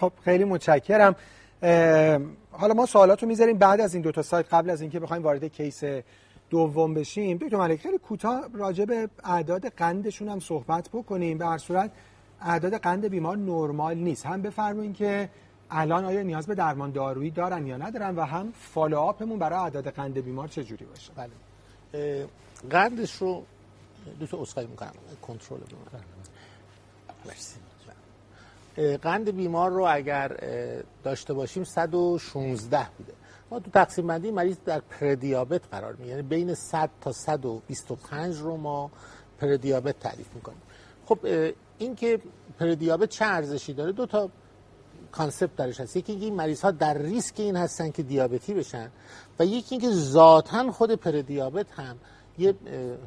خب خیلی متشکرم. حالا ما سوالات رو می‌ذاریم بعد از این دو تا سایت قبل از اینکه بخوایم وارد کیس دوم بشیم. دکتر ملک خیلی کوتاه راجع به اعداد قندشون هم صحبت بکنیم. به هر صورت اعداد قند بیمار نرمال نیست. هم بفرمایید که الان آیا نیاز به درمان دارویی دارن یا ندارن و هم فالوآپمون برای اعداد قند بیمار چه جوری باشه؟ بله. قندش رو دو تا اسخای می‌کنم. کنترل بیمار مرسی. قند بیمار رو اگر داشته باشیم 116 بوده. ما تو تقسیم بندی مریض در پردیابت قرار می یعنی بین 100 تا 125 رو ما پردیابت تعریف می‌کنیم. خب این که پردیابت چه ارزشی داره؟ دو تا concept درش هست. یکی این مریض ها در ریسک این هستن که دیابتی بشن و یکی اینکه ذاتا خود پردیابت هم یه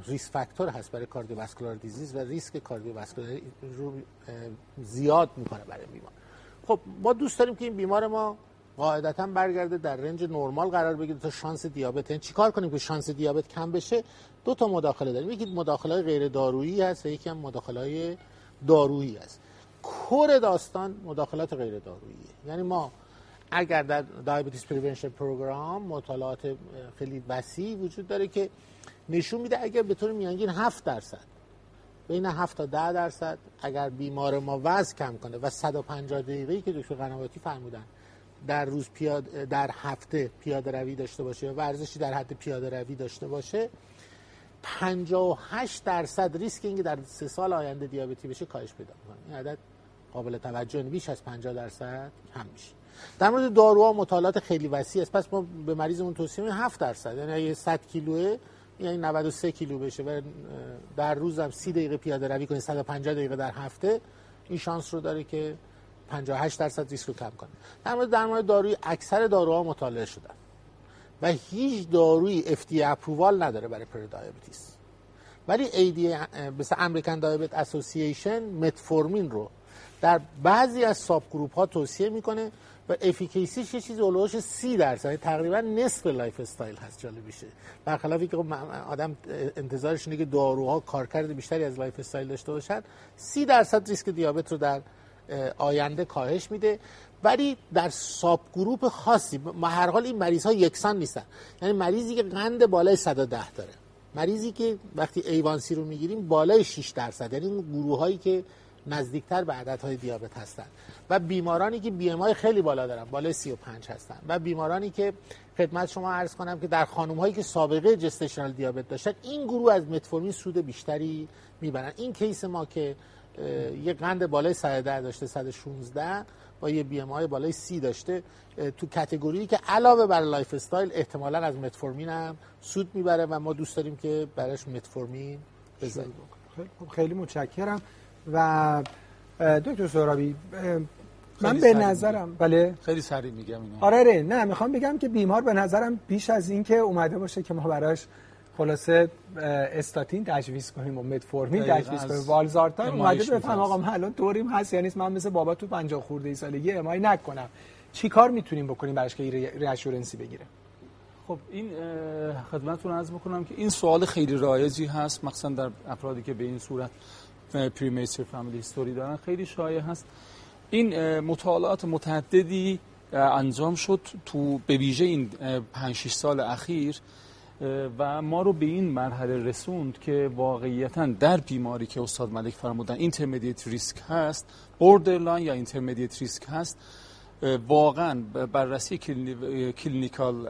risk factor هست برای cardiovascular disease و ریسک کاردیوواسکولار رو زیاد می‌کنه برای بیمار. خب ما دوست داریم که این بیمار ما قاعدتا برگرده در range نرمال قرار بگیره تا شانس دیابت. یعنی چیکار کنیم که شانس دیابت کم بشه؟ دو تا مداخله داریم. یکی مداخله غیر دارویی هست و یکی هم مداخله دارویی هست. core داستان مداخلات غیر دارویی یعنی ما اگر در Diabetes Prevention Program مطالعات خیلی وسیع وجود داره که نشون میده اگر به طور میانگین 7 درصد. بین 7 تا 10 درصد اگر بیمار ما وزن کم کنه و 150 دقیقه‌ای که دکتر قنواتی فرمودن در روز پیاده در هفته پیاده روی داشته باشه یا ورزشی در حد پیاده روی داشته باشه 58 درصد ریسک اینکه در سه سال آینده دیابتی بشه کاهش پیدا می‌کنه. این عدد قابل توجه بیش از 50 درصد کم میشه. در مورد داروها مطالعات خیلی وسیع است. پس ما به مریضمون توصیه می‌کنیم 7 درصد. یعنی اگه 100 کیلوه یعنی 93 کیلو بشه و در روزم 30 دقیقه پیاده روی کنه 150 دقیقه در هفته این شانس رو داره که 58 درصد ریسک رو کم کنه. در مورد در مورد داروی اکثر داروها مطالعه شدن و هیچ داروی FDA اپرووال نداره برای پردیابتیس ولی ADA مثل امریکن دیابت اسوسییشن متفورمین رو در بعضی از subgroup ها توصیه می‌کنه و efficacy ش یه چیز حدود 30 درصد. یعنی تقریبا نصف lifestyle هست جالب میشه. برخلاف که خب آدم انتظارش اینه که داروها کارکرد بیشتری از lifestyle داشته باشن. 30 درصد ریسک دیابت رو در آینده کاهش میده. ولی در subgroup خاصی ما هر حال این مریض ها یکسان نیستن. یعنی مریضی که قند بالای 110 داره. مریضی که وقتی A1C رو می‌گیریم بالای 6 درصد. یعنی اون گروه هایی که نزدیکتر به عددهای دیابت هستن. و بیمارانی که BMI خیلی بالا دارن بالای 35 هستن. و بیمارانی که خدمت شما عرض کنم که در خانم هایی که سابقه gestational دیابت داشتن این گروه از متفورمین سود بیشتری می‌برن. این کیس ما که یه قند بالای 110 داشته 116 با یه BMI بالای 30 داشته. تو category که علاوه بر lifestyle احتمالا از متفورمین هم سود می‌بره و ما دوست داریم که براش متفورمین بزنیم خیلی متشکرم. و دکتر سرابی من به نظرم بله. خیلی سریع میگم اینو. آره نه می‌خوام بگم که بیمار به نظرم بیش از این که اومده باشه که ما براش خلاصه استاتین تجویز کنیم و متفورمین تجویز کنیم. والزارتان اومده بفهم آقا من الان دوریم هست یعنی من مثل بابا تو 50 خورده ای سالگی امای نکنم. چی کار می‌تونیم بکنیم براش که ریاشورنسی بگیره؟ خب این خدمتتون عرض بکنم که این سوال خیلی رایجی هست مخصوصا در افرادی که به این صورت premature family history دارن. خیلی شایع هست. این مطالعات متعددی انجام شد تو به ویژه این 5 6 سال اخیر. و ما رو به این مرحله رسوند که واقعیتا در بیماری که استاد ملک فرمودن intermediate risk هست borderline یا intermediate risk هست. واقعا بررسی clinical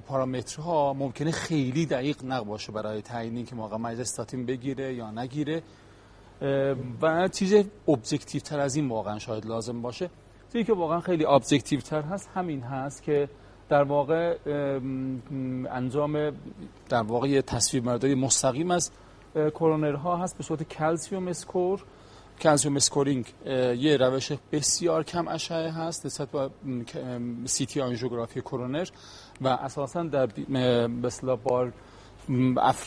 پارامترها ممکنه خیلی دقیق نباشه برای تعیین که موقع مجلس استاتین بگیره یا نگیره. و چیز objective تر از این واقعا شاید لازم باشه. چیزی که واقعا خیلی objective تر هست همین هست که در واقع انجام در واقع تصویربرداری مستقیم از کرونرها هست به صورت calcium score. calcium scoring یه روش بسیار کم اشعه هست نسبت با سیتی آنژیوگرافی کرونر و اساسا در مثلا بار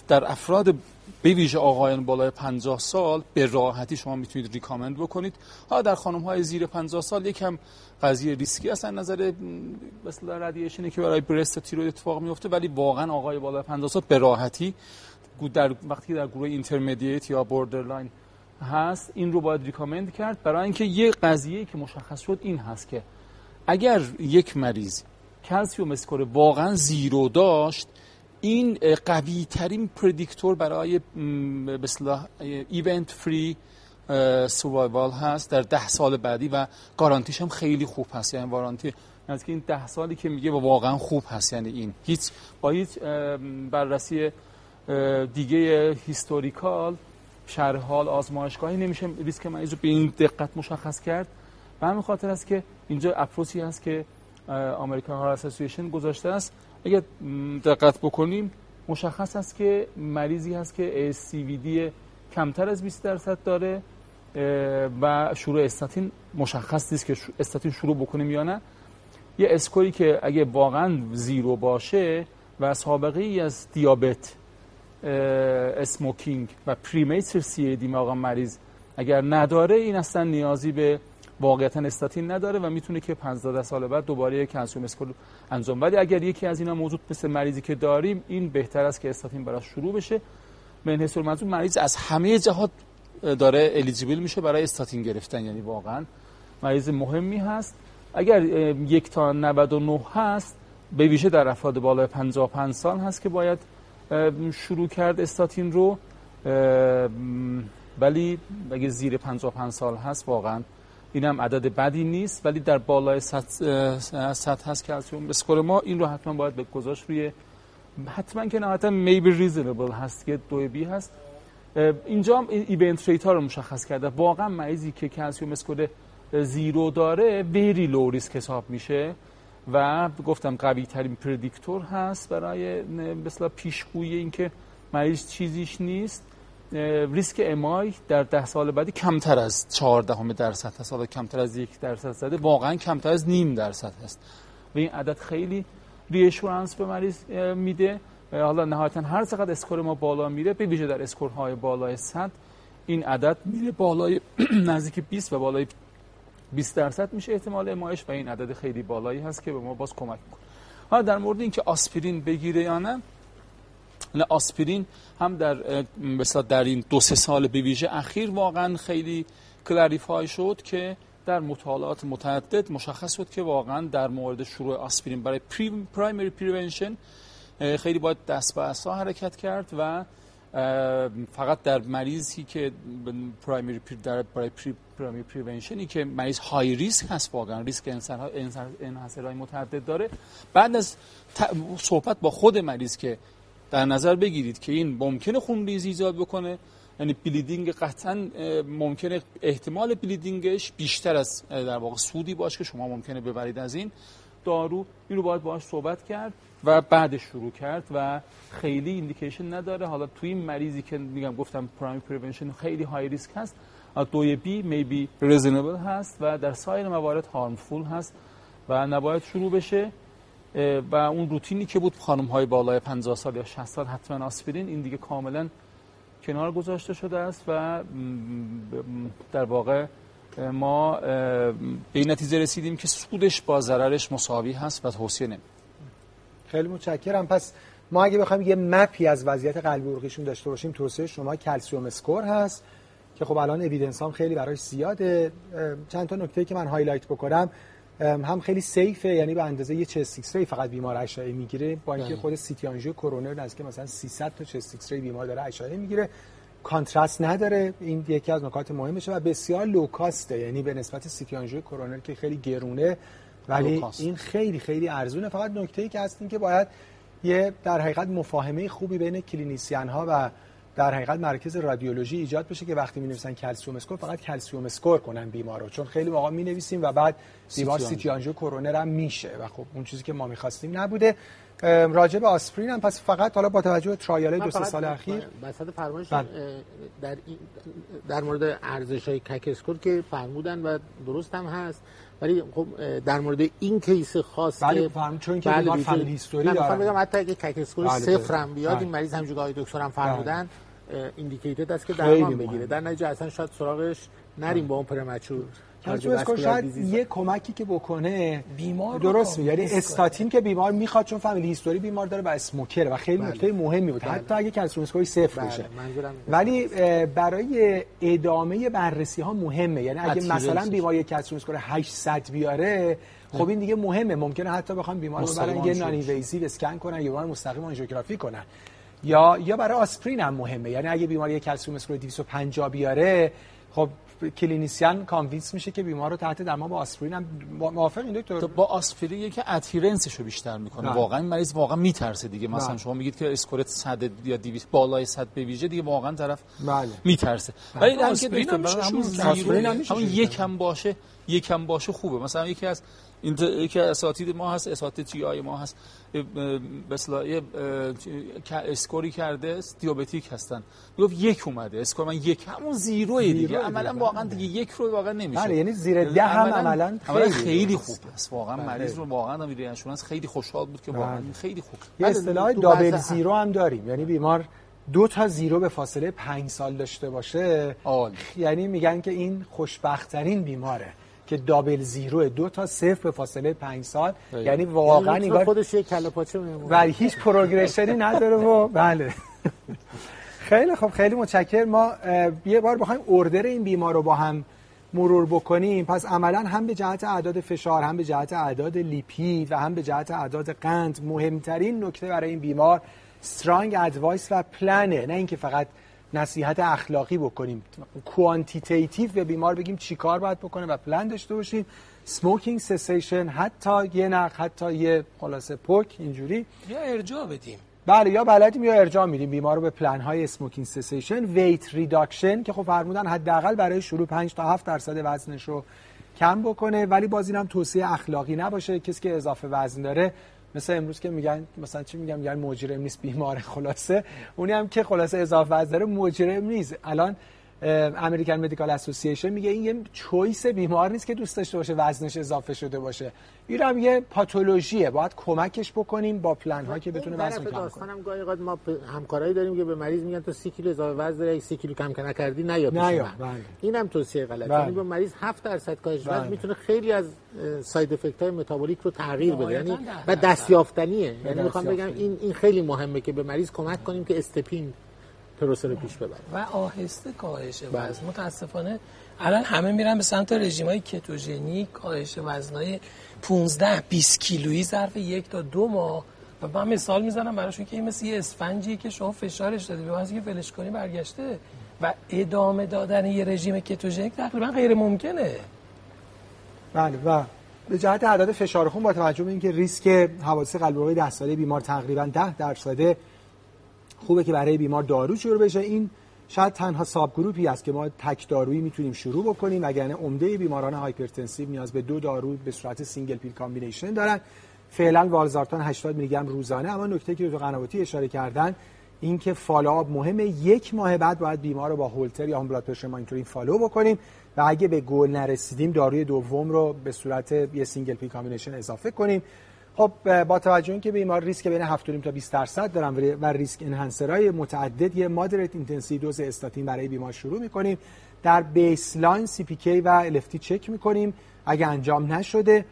در افراد به ویژه آقایان بالای 50 سال به راحتی شما می‌تونید recommend بکنید. ها در خانم های زیر 50 سال یکم قضیه ریسکی هست نظر مثلا radiation ی که برای breast تیروید اتفاق میفته ولی واقعا آقای بالای 50 سال به راحتی در وقتی در گروه intermediate یا borderline هست این رو باید recommend کرد. برای اینکه یه قضیه که مشخص شد این هست که اگر یک مریض calcium score واقعا zero داشت این قوی ترین predictor برای به event free survival هست در ده سال بعدی و گارانتیش هم خیلی خوب هست. یعنی warranty از که این ده سالی که میگه واقعا خوب هست. یعنی این هیچ با هیچ بررسی دیگه هیستوریکال شرح حال آزمایشگاهی نمیشه. ریسک مریض رو به این دقت مشخص کرد. به همین خاطر است که اینجا اپروچی هست که امریکن هار اسوسییشن گذاشته است. اگر دقت بکنیم مشخص است که مریضی هست که ASCVD کمتر از 20 درصد داره و شروع استاتین مشخص نیست که استاتین شروع بکنیم یا نه. یه score ی که اگه واقعا zero باشه و سابقه ای از دیابت smoking و premature CAD مریض اگر نداره این اصلا نیازی به واقعیتا استاتین نداره و می‌تونه که 15 سال بعد دوباره calcium score انجام ولی اگر یکی از اینا موجود مثل مریضی که داریم این بهتر است که استاتین براش شروع بشه. این حساب منظور مریض از همه جهات داره eligible میشه برای استاتین گرفتن. یعنی واقعا مریض مهمی هست. اگر یک تا 99 هست به ویژه در افراد بالای 55 سال هست که باید شروع کرد استاتین رو. ولی اگه زیر 55 سال هست واقعا این هم عدد بدی نیست ولی در بالای سطح هست کلسیوم اسکور ما این رو حتما باید به گذاشت روی حتما که نهایتا maybe reasonable هست که دو بی هست. اینجا هم event rate ها رو مشخص کرده. واقعا مریضی که calcium score zero داره very low risk حساب میشه و گفتم قوی ترین predictor هست برای مثلا پیشگویی اینکه مریض چیزیش نیست. ریسک MI در ده سال بعدی کمتر از 14 درصد هست. حالا کمتر از یک درصد زده. واقعا کمتر از نیم درصد هست. و این عدد خیلی reassurance به مریض میده. حالا نهایتا هر چقدر score ما بالا میره به ویژه در score های بالای 100 این عدد میره بالای نزدیک 20 و بالای 20 درصد میشه احتمال MI ش و این عدد خیلی بالایی هست که به ما باز کمک می‌کنه. حالا در مورد اینکه آسپرین بگیره یا نه آسپرین هم در مثلا در این دو سه سال به ویژه اخیر واقعا خیلی clarify شد که در مطالعات متعدد مشخص شد که واقعا در مورد شروع آسپرین برای primary prevention خیلی باید دست به عصا حرکت کرد و فقط در مریضی که primary در برای primary prevention ی که مریض high risk هست واقعا risk enhancer های متعدد داره. بعد از صحبت با خود مریض که در نظر بگیرید که این ممکنه خونریزی ایجاد بکنه؟ یعنی bleeding قطعا ممکنه احتمال bleeding ش بیشتر از در واقع سودی باشه که شما ممکنه ببرید از این دارو. این رو باید باهاش صحبت کرد و بعدش شروع کرد و خیلی indication نداره. حالا توی این مریضی که میگم گفتم primary prevention خیلی high risk هست 2b may be reasonable هست و در سایر موارد harmful هست و نباید شروع بشه. و اون روتینی که بود خانم های بالای 50 سال یا 60 سال حتما آسپرین این دیگه کاملا کنار گذاشته شده است و در واقع ما به این نتیجه رسیدیم که سودش با ضررش مساوی هست و توصیه نمی خیلی متشکرم. پس ما اگه بخوایم یه map ی از وضعیت قلبی عروقیشون داشته باشیم توصیه شما calcium score هست که خب الان evidence هم خیلی براش زیاده. چند تا نکته که من highlight بکنم. هم خیلی safe ه یعنی به اندازه یه chest X-ray فقط بیمار اشعه می‌گیره. با اینکه خود CT angio کرونر نزدیک مثلا 300 تا chest X-ray بیمار داره اشعه می‌گیره. contrast نداره این یکی از نکات مهمشه و بسیار low cost ه یعنی به نسبت CT angio کرونر که خیلی گرونه. ولی این خیلی خیلی ارزونه. فقط نکته ای که هست این که باید یه در حقیقت مفاهمه خوبی بین clinician ها و در حقیقت مرکز رادیولوژی ایجاد بشه که وقتی می نویسن calcium score فقط calcium score کنن بیمار رو. چون خیلی موقع می نویسیم و بعد بیمار CT angio کرونر هم میشه و خب اون چیزی که ما می‌خواستیم نبوده. راجع به آسپرین هم پس فقط حالا با توجه به trial دو سه سال اخیر وسط فرمایش بله. در در مورد ارزش های CAC score که فرمودن و درست هم هست. ولی خب در مورد این case خاص بله فهم چون که بله family history داره بگم حتی اگه CAC score بله صفر هم بیاد این مریض همونجوری دکتر هم فرمودن. indicated است که درمان بگیره. در نتیجه اصلا شاید سراغش نریم با اون premature شاید یه کمکی که بکنه بیمار درست میگه. یعنی استاتین که بیمار می‌خواد چون family history بیمار داره و smoker و خیلی نکته بله. مهمی بود. بله. حتی اگه calcium score ی صفر بله. بشه. ولی برای ادامه بررسی ها مهمه. یعنی اگه مثلا بیمار calcium score 800 بیاره خب این دیگه مهمه. ممکنه حتی بخوام بیمار رو برای یه non-invasive scan کنن یا مستقیم آنژیوگرافی کنن. یا یا برای آسپرین هم مهمه یعنی اگه بیمار یک calcium score 250 بیاره خب clinician convince میشه که بیمار رو تحت درمان با آسپرین هم موافق این دکتر با آسپرین یکی adherence ش رو بیشتر می‌کنه نه. واقعا مریض واقعا میترسه دیگه مثلا نه. شما میگید که اسکورت 100 یا 200 بالای 100 به ویژه دیگه واقعا طرف بله. میترسه بله. ولی همون یکم باشه یکم باشه خوبه مثلا یکی از این یکی اساتید ما هست اساتید تی آی ما هست. به اسکوری کرده دیابتیک هستن. می‌گفت یک اومده. اسکور من یک همون زیرو دیگه. عملا واقعا دیگه یک رو واقعا نمیشه بله یعنی زیر ده هم عملا خیلی, خیلی خوب است. واقعا بله. مریض رو واقعا میره انشورنس خیلی خوشحال بود که واقعا بله. خیلی خوب. یه اصطلاح دابل زیرو هم داریم. یعنی بیمار دو تا زیرو به فاصله پنج سال داشته باشه. آل. یعنی میگن که این خوشبختترین بیماره. که دابل زیرو دو تا صفر به فاصله پنج سال. یعنی, یعنی واقعا انگار خودش یک کله پاچه میمونه. ولی هیچ پروگرشنی نداره و بله. خیلی خب خیلی متشکر ما یه بار بخوایم اردر این بیمار رو با هم مرور بکنیم. پس عملا هم به جهت اعداد فشار هم به جهت اعداد لیپید و هم به جهت اعداد قند مهمترین نکته برای این بیمار strong advice و پلنه نه اینکه فقط نصیحت اخلاقی بکنیم. quantitative به بیمار بگیم چیکار باید بکنه و پلان داشته باشیم. smoking cessation حتی یه نخ حتی یه خلاصه پوک اینجوری. یا ارجاع بدیم. بله یا بلدیم یا ارجاع میدیم. بیمار رو به پلن های smoking cessation weight reduction که خب فرمودن حداقل برای شروع 5 تا 7 درصد وزنش رو کم بکنه. ولی باز اینم توصیه اخلاقی نباشه. کسی که اضافه وزن داره مثل امروز که میگن مثلا چی میگم میگن مجرم نیست بیمار خلاصه. اونی هم که خلاصه اضافه وزن داره مجرم نیست. الان امریکن مدیکال اسوسییشن میگه این یه چویس بیمار نیست که دوست داشته باشه وزنش اضافه شده باشه. این هم یه پاتولوژیه. باید کمکش بکنیم با پلن ها که بتونه وزن کم کنه هم گاهی ما همکارایی داریم که به مریض میگن تو 30 کیلو اضافه وزن داری 30 کیلو کم نکردی نیا پیش بله. اینم توصیه غلط بله. یعنی به مریض 7 درصد کاهش وزن بله. می‌تونه خیلی از ساید افکت های متابولیک رو تغییر بده. یعنی و دستیافتنیه. یعنی می‌خوام بگم این این خیلی مهمه که به مریض کمک کنیم که استپین پروسه رو پیش ببره و آهسته کاهش بله. وزن. متاسفانه الان همه میرن به سمت رژیمای کتوژنیک کاهش وزنای 15 20 کیلویی ظرف یک تا دو ماه. و من مثال می‌زنم براشون که این مثل یه اسفنجی که شما فشارش دادی. به که فلش کنی برگشته. و ادامه دادن یه رژیم کتوژنیک تقریبا غیر ممکنه. بله و به جهت اعداد فشار خون با توجه به اینکه ریسک حوادث قلبی عروقی 10 ساله بیمار تقریبا 10 درصد خوبه که برای بیمار دارو شروع بشه. این شاید تنها subgroup ی است که ما تک دارویی می‌تونیم شروع بکنیم وگرنه عمده بیماران hypertensive نیاز به دو دارو به صورت single pill combination دارن. فعلا والزارتان 80 میلی گرم روزانه. اما نکته که دکتر قنواتی اشاره کردن اینکه follow-up مهمه. یک ماه بعد باید بیمار رو با هولتر یا home blood pressure monitoring follow بکنیم و اگه به گل نرسیدیم داروی دوم رو به صورت یه single pill combination اضافه کنیم. خب با توجه اینکه بیمار ریسک بین 7 تا 20 درصد دارن و ریسک enhancer ای متعدد یه moderate intensive dose استاتین برای بیمار شروع می‌کنیم. در baseline CPK و LFT چک می‌کنیم اگه انجام نشده.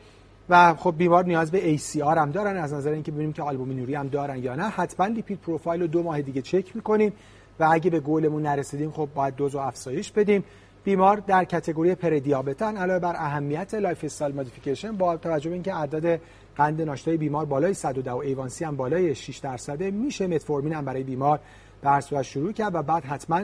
و خب بیمار نیاز به ACR هم دارن. از نظر اینکه ببینیم که آلبومینوری هم دارن یا نه. حتما lipid profile رو دو ماه دیگه چک می‌کنیم. و اگه به گولمون نرسیدیم خب باید دوز افزایش بدیم. بیمار در category prediabetes ان علاوه بر اهمیت lifestyle modification با توجه به اینکه عدد قند ناشتای بیمار بالای 110 و A1C هم بالای 6 درصده. میشه متفورمین هم برای بیمار به هر صورت شروع کرد و بعد حتما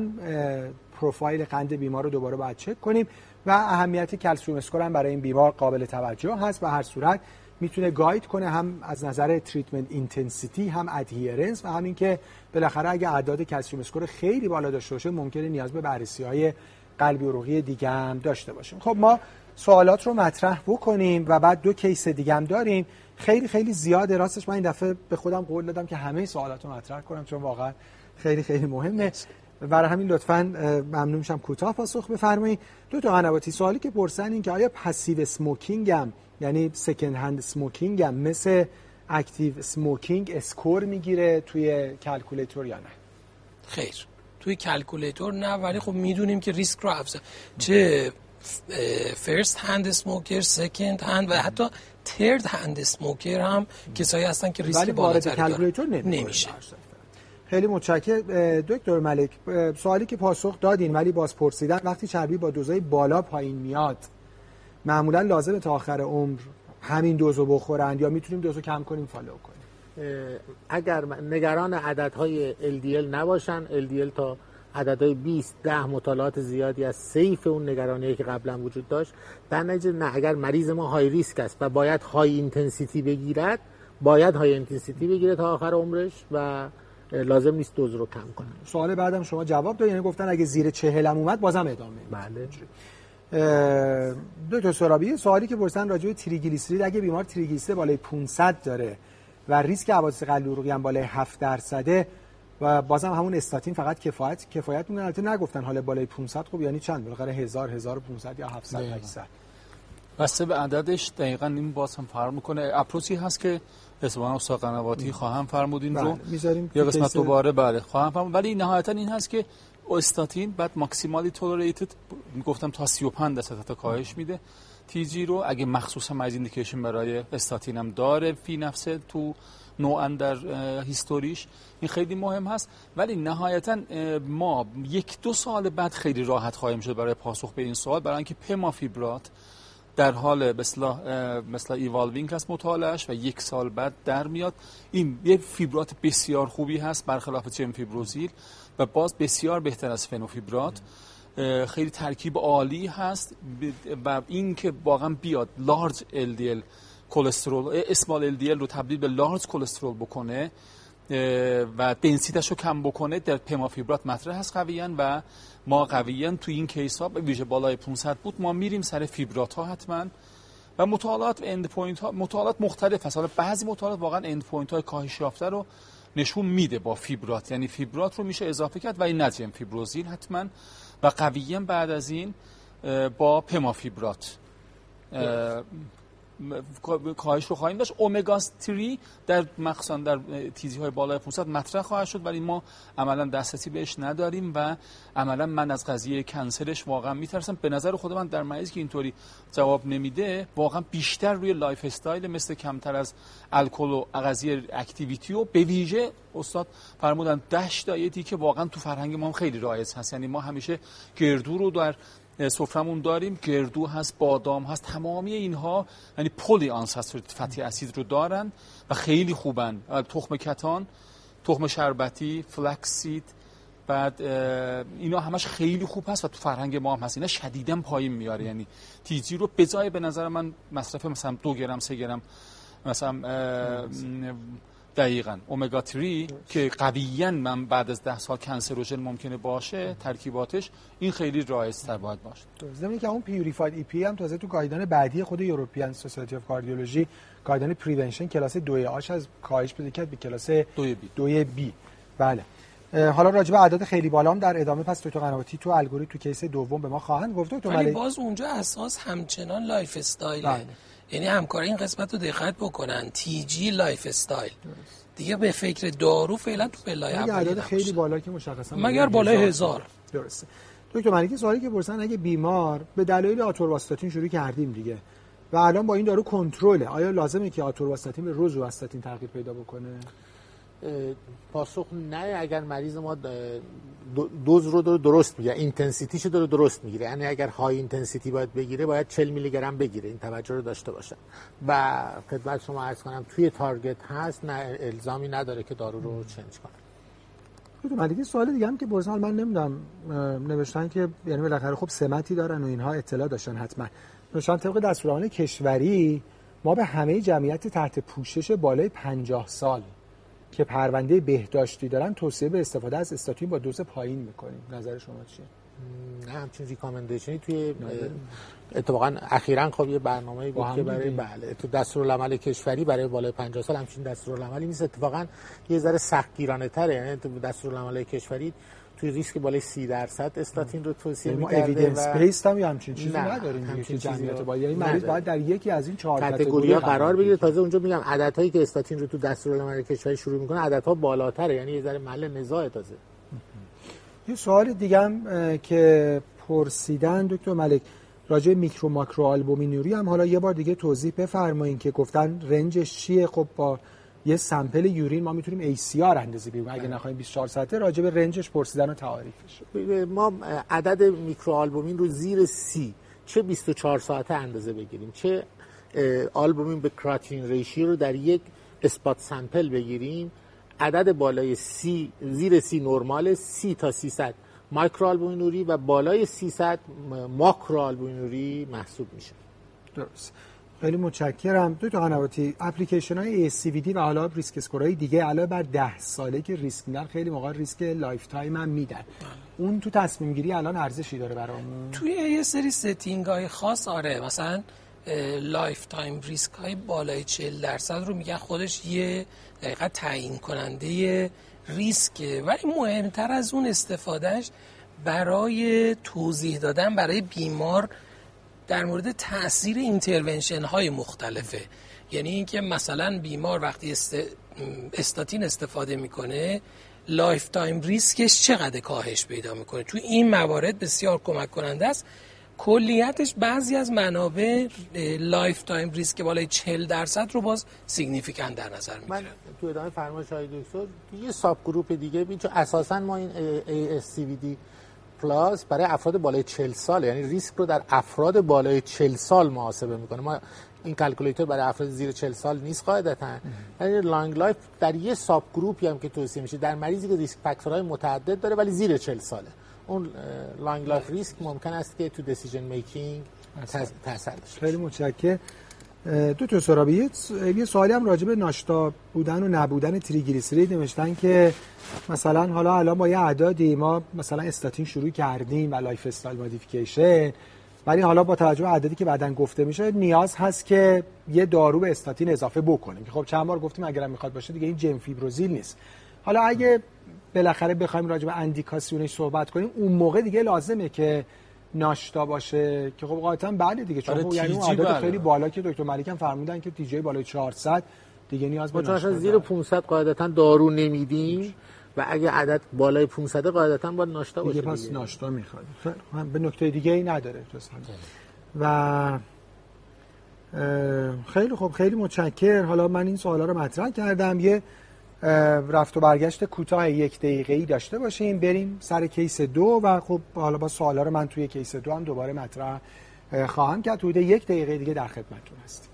پروفایل قند بیمار رو دوباره باید چک کنیم و اهمیت calcium score هم برای این بیمار قابل توجه هست و هر صورت می‌تونه guide کنه هم از نظر treatment intensity هم adherence و همین که بالاخره اگه اعداد calcium score خیلی بالا داشته باشه ممکنه نیاز به بررسی های قلبی عروقی دیگه هم داشته باشیم. خب ما سوالات رو مطرح بکنیم و بعد دو case دیگه هم داریم. خیلی خیلی زیاده. راستش من این دفعه به خودم قول دادم که همه سوالات رو مطرح کنم چون واقعا خیلی خیلی مهمه. برای همین لطفا ممنون میشم. کوتاه پاسخ بفرمایید. دکتر قنواتی سوالی که پرسن این که آیا passive smoking هم یعنی second hand smoking هم مثل active smoking score می‌گیره توی calculator یا نه؟ خیر. توی calculator نه ولی خب می‌دونیم که ریسک رو افزا چه first hand smoker second hand و حتی third hand smoker هم کسایی هستن که ریسک بالاتری calculator نمیشه. خیلی متشکرم. دکتر ملک سوالی که پاسخ دادین ولی باز پرسیدن وقتی چربی با دوزای بالا پایین میاد معمولا لازمه تا آخر عمر همین دوزو بخورند یا می‌تونیم دوزو کم کنیم follow کنیم؟ اگر نگران عددهای LDL نباشن LDL تا عددهای 20 ده مطالعات زیادی از safe اون نگرانی که قبلا وجود داشت. در نتیجه نه اگر مریض ما high risk است و باید high intensity بگیرد باید high intensity بگیره تا آخر عمرش و لازم نیست دوز رو کم کنه. سوال بعدم شما جواب داد یعنی گفتن اگه زیر 40 هم اومد بازم ادامه بله. دکتر سرابی سوالی که پرسن راجع به تریگلیسیرید اگه بیمار تریگلیسیرید بالای 500 داره و ریسک حوادث قلبی عروقی هم بالای 7 درصده و بازم همون استاتین فقط کفایت کفایت می‌کنه. البته نگفتن حالا بالای 500 خب یعنی چند؟ بالاخره 1000 1500 یا 700 800 بسته به عددش دقیقا این باز هم فرق می‌کنه. اپروچی هست که استاد قنواتی خواهم فرمودین رو. بله. یا قسمت دوباره بله خواهم فرمود. ولی نهایتا این هست که استاتین بعد maximally tolerated گفتم تا 35 درصد تا کاهش میده. TG رو اگه مخصوصا از indication برای استاتین هم داره فی نفسه تو نوعا در هیستوریش. این خیلی مهم هست. ولی نهایتا ما یک دو سال بعد خیلی راحت خواهیم شد برای پاسخ به این سوال. برای اینکه پمافیبرات در حال مثلا مثلا evolving هست مطالعهش و یک سال بعد در میاد. این یه فیبرات بسیار خوبی هست برخلاف چم فیبروزیل و باز بسیار بهتر از فنوفیبرات. خیلی ترکیب عالی هست. و این که واقعا بیاد لارج LDL کلسترول اسمال LDL رو تبدیل به لارج کلسترول بکنه و دنسیتش رو کم بکنه در پمافیبرات مطرح هست قویا و ما قویا تو این کیس ها به ویژه بالای 500 بود ما میریم سر فیبرات ها حتما. و مطالعات اند پوینت ها مطالعات مختلف هست. حالا بعضی مطالعات واقعا اند پوینت های کاهش یافته رو نشون میده با فیبرات یعنی فیبرات رو میشه اضافه کرد و این نتیجه فیبروزیل حتما و قویا بعد از این با پمافیبرات کاهش رو خواهیم داشت. اومگا 3 در مخصوصا در تیزی های بالای 500 مطرح خواهد شد ولی ما عملا دسترسی بهش نداریم و عملا من از قضیه کنسلش واقعا میترسم. به نظر خود من در مریضی که اینطوری جواب نمیده واقعا بیشتر روی lifestyle مثل کمتر از الکل و قضیه activity و به ویژه استاد فرمودن DASH diet ی که واقعا تو فرهنگ ما هم خیلی رایج هست. یعنی ما همیشه گردو رو در سفرمون داریم. گردو هست بادام هست تمامی اینها یعنی polyunsaturated fatty acid رو دارن و خیلی خوبن. تخم کتان تخم شربتی flaxseed بعد اینا همش خیلی خوب هست و تو فرهنگ ما هم هست. اینا شدیدا پایین میاره. یعنی تیزی رو به به نظر من مصرف مثلا دو گرم سه گرم مثلا دقیقا. اومگا 3 که قویا من بعد از ده سال کنسروژن ممکنه باشه ترکیباتش این خیلی رایج‌تر باید باشه. ضمن که اون پیوریفاید ای پی هم تازه تو گایدان بعدی خود یوروپیان سوسایتی اف کاردیولوژی گایدان پریونشن کلاس 2 آش از کاهش پیدا کرد به کلاس 2 بی. 2 بی. بله. حالا راجع به اعداد خیلی بالا هم در ادامه پس دکتر قنواتی تو الگوریتم تو کیس دوم به ما خواهند گفت. دکتر ولی باز اونجا اساس همچنان lifestyle بله. یعنی همکار این قسمت رو دقت بکنن. TG lifestyle دیگه به فکر دارو فعلا تو پلای اولی عدد خیلی بالا که مشخصا مگر بالای هزار. درسته. دکتر ملکی سوالی که پرسن اگه بیمار به دلایل آتورواستاتین شروع کردیم دیگه و الان با این دارو کنترله آیا لازمه که آتورواستاتین به روزواستاتین تغییر پیدا بکنه؟ پاسخ نه اگر مریض ما دوز رو درست می‌گیره intensity ش رو درست می‌گیره. یعنی اگر high intensity باید بگیره باید 40 میلی گرم بگیره. این توجه رو داشته باشه و خدمت شما عرض کنم توی target هست نه الزامی نداره که دارو رو change کنه. من دیگه سوال دیگه هم که برسان من نمی‌دونم نوشتن که یعنی بالاخره خب سمتی دارن و اینها اطلاع داشتن حتما. نوشتن طبق دستورالعمل کشوری ما به همه جمعیت تحت پوشش بالای 50 سال که پرونده بهداشتی دارن توصیه به استفاده از استاتین با دوز پایین می‌کنیم. نظر شما چیه؟ نه همچین ریکامندیشنی توی اتفاقا اخیرا خب یه برنامه بود که برای بله تو دستورالعمل کشوری برای بالای 50 سال همچین دستورالعملی نیست. اتفاقا یه ذره سختگیرانه تره یعنی تو دستورالعمل کشوری توی ریسک بالای 30 درصد استاتین رو توصیه یعنی می‌کرده ما اوییدنس و... بیس هم همچین چیزی نداریم همچین جمعیت باید یعنی مریض باید در یکی از این چهار کاتگوری قرار بگیره. تازه اونجا میگم عددهایی که استاتین رو تو دستورالعمل کشوری شروع می‌کنه عددها بالاتره. یعنی یه ذره محل نزاع تازه. یه سوال دیگه هم که پرسیدن دکتر ملک راجع میکرو ماکرو آلبومینوری هم حالا یه بار دیگه توضیح بفرمایید که گفتن range ش چیه. خب با یه sample urine ما می‌تونیم ACR اندازه بگیریم. اگه نخوایم 24 ساعته راجع به range ش پرسیدن و تعاریفش. ما عدد میکرو آلبومین رو زیر سی چه 24 ساعته اندازه بگیریم؟ چه آلبومین به کراتینین ratio رو در یک spot sample بگیریم؟ عدد بالای سی زیر سی نرمال سی تا 300 مایکرو و بالای 300 ماکرو آلبومینوری محسوب میشه. درست. خیلی متشکرم. دکتر قنواتی اپلیکیشن های ASCVD و حالا risk score های دیگه علاوه بر 10 ساله که ریسک میدن خیلی موقع ریسک lifetime هم میدن. اون تو تصمیم گیری الان ارزشی داره برامون؟ توی یه سری setting های خاص آره مثلا lifetime risk های بالای 40 درصد رو میگن. خودش یه دقیقا تعیین کننده ریسکه. ولی مهمتر از اون استفادهش برای توضیح دادن برای بیمار در مورد تاثیر intervention های مختلفه. یعنی اینکه مثلا بیمار وقتی است... استاتین استفاده می‌کنه lifetime risk ش چقدر کاهش پیدا می‌کنه؟ تو این موارد بسیار کمک کننده است. کلیتش بعضی از منابع lifetime risk بالای 40 درصد رو باز significant در نظر می‌گیرن. من تو ادامه فرمایش های دکتر یه subgroup دیگه ببین چون اساسا ما این ASCVD Plus برای افراد بالای 40 سال یعنی ریسک رو در افراد بالای 40 سال محاسبه می‌کنه. ما این calculator برای افراد زیر 40 سال نیست قاعدتا. یعنی long life در یه subgroup ی هم که توصیه میشه در مریضی که risk factor های متعدد داره ولی زیر 40 ساله. اون long life risk ممکن است که تو decision making تاثیر داشته خیلی متشکرم. دکتر سرابی یه سوالی هم راجع ناشتا بودن و نبودن تریگلیسیرید نوشتن که مثلا حالا الان با یه اعدادی ما مثلا استاتین شروع کردیم و lifestyle modification ولی حالا با توجه به عددی که بعدن گفته میشه نیاز هست که یه دارو به استاتین اضافه بکنیم. که خب چند بار گفتیم اگرم می‌خواد باشه دیگه این جن فیبروزیل نیست. حالا اگه بالاخره بخوایم راجع به اندیکاسیونش صحبت کنیم اون موقع دیگه لازمه که ناشتا باشه که خب قاطعا بله دیگه چون خب یعنی عدد بله. خیلی بالا که دکتر ملیک هم فرمودن که تیجی بالای 400 دیگه نیاز به ناشتا زیر 500 قاعدتا دارو نمیدیم و اگه عدد بالای 500 قاعدتا باید ناشتا باشه دیگه پس ناشتا می‌خواد. به نکته دیگه ای نداره تو و خیلی خب خیلی متشکر. حالا من این سوالا رو مطرح کردم. یه رفت و برگشت کوتاه یک دقیقه ای داشته باشیم. بریم سر کیس دو و خب حالا با سوالا رو من توی کیس دو هم دوباره مطرح خواهم کرد. حدود یک دقیقه دیگه در خدمتتون هستیم.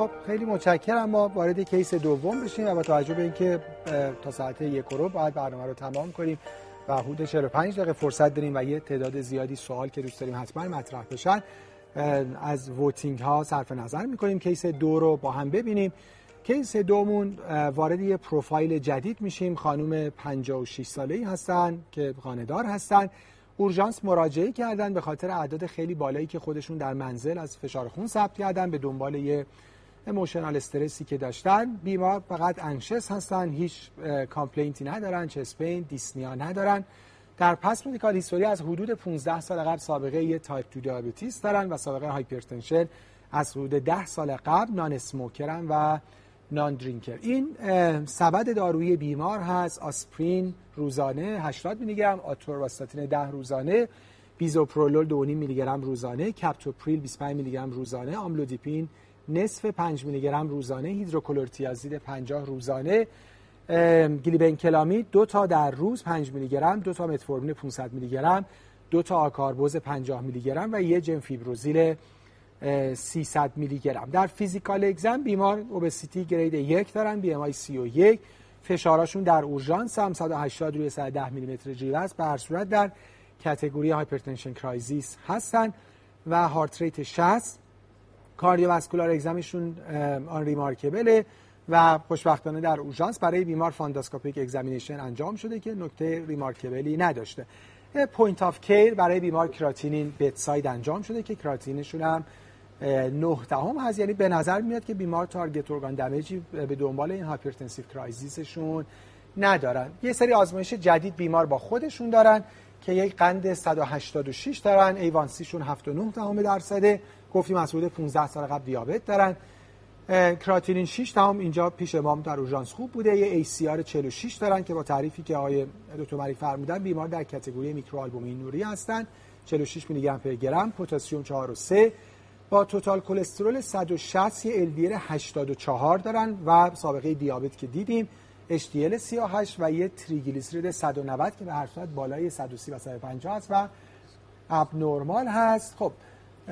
خب خیلی متشکرم. ما وارد case دوم بشیم و با توجه به اینکه تا ساعت یک رو باید برنامه رو تمام کنیم و حدود 45 دقیقه فرصت داریم و یه تعداد زیادی سوال که دوست داریم حتما مطرح بشن از voting ها صرف نظر می‌کنیم. case دو رو با هم ببینیم. case دومون وارد یه پروفایل جدید میشیم. خانم 56 ساله ای هستن که خانه‌دار هستن. اورژانس مراجعه کردن به خاطر اعداد خیلی بالایی که خودشون در منزل از فشار خون ثبت کردن به دنبال یه emotional stress ی که داشتن. بیمار فقط anxious هستن. هیچ complaint ی ندارن. chest pain, dyspnea ندارن. در past medical history از حدود 15 سال قبل سابقه یه تایپ 2 diabetes دارن و سابقه hypertension از حدود 10 سال قبل non-smoker ن و non-drinker این سبد دارویی بیمار هست. آسپرین روزانه 80 میلی گرم آتورواستاتین 10 روزانه بیزوپرولول 2.5 میلی گرم روزانه کپتوپریل 25 میلی گرم روزانه آملودیپین نصف 5 میلی گرم روزانه هیدروکلورتیازید 50 روزانه. گلیبنکلامید دو تا در روز 5 میلی گرم دو تا متفورمین 500 میلی گرم دو تا آکاربوز 50 میلی گرم و یه جنفیبروزیل 300 میلی گرم در physical exam بیمار obesity grade یک دارن BMI 31 فشاراشون در اورژانس هم 180 روی 110 میلی متر جیوه است. به هر صورت در category hypertension crisis هستن و heart rate 60 cardiovascular exam شون unremarkable ه و خوشبختانه در اورژانس برای بیمار funduscopic examination انجام شده که نکته remarkable ی نداشته. point of care برای بیمار کراتینین bedside انجام شده که کراتینینشون هم 9 دهم هست. یعنی به نظر میاد که بیمار target organ damage ی به دنبال این hypertensive crisis شون ندارن. یه سری آزمایش جدید بیمار با خودشون دارن که یک قند 186 دارن. ایوانسیشون 7.9 دهم درصده. گفتیم از حدود 15 سال قبل دیابت دارن. کراتینین 6 تمام اینجا پیش امام در اورژانس خوب بوده. یه آر 46 دارن که با تعریفی که آقای دکتر مری فرمودن بیمار در کاتگوری میکروآلبومین نوری هستن. 46 میلی گرم پر گرم پتاسیم 4 و 3 با توتال کلسترول 160 یه LDL 84 دارن و سابقه دیابت که دیدیم HDL 38 و یه تریگلیسیرید 190 که به هر صورت بالای 130 و 150 است و abnormal هست. خب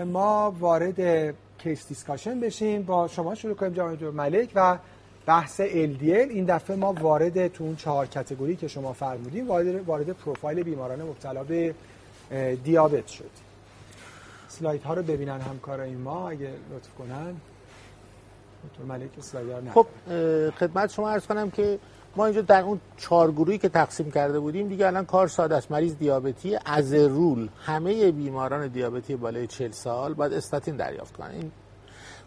ما وارد case discussion بشیم. با شما شروع کنیم جناب ملک و بحث LDL این دفعه ما وارد تو اون چهار category که شما فرمودیم وارد وارد پروفایل بیماران مبتلا به دیابت شد. اسلاید ها رو ببینن همکارای ما اگه لطف کنن. دکتر ملک اسلاید خب خدمت شما عرض کنم که ما اینجا در اون چهار گروهی که تقسیم کرده بودیم دیگه الان کار ساده است. مریض دیابتی از rule همه بیماران دیابتی بالای 40 سال باید استاتین دریافت کنن.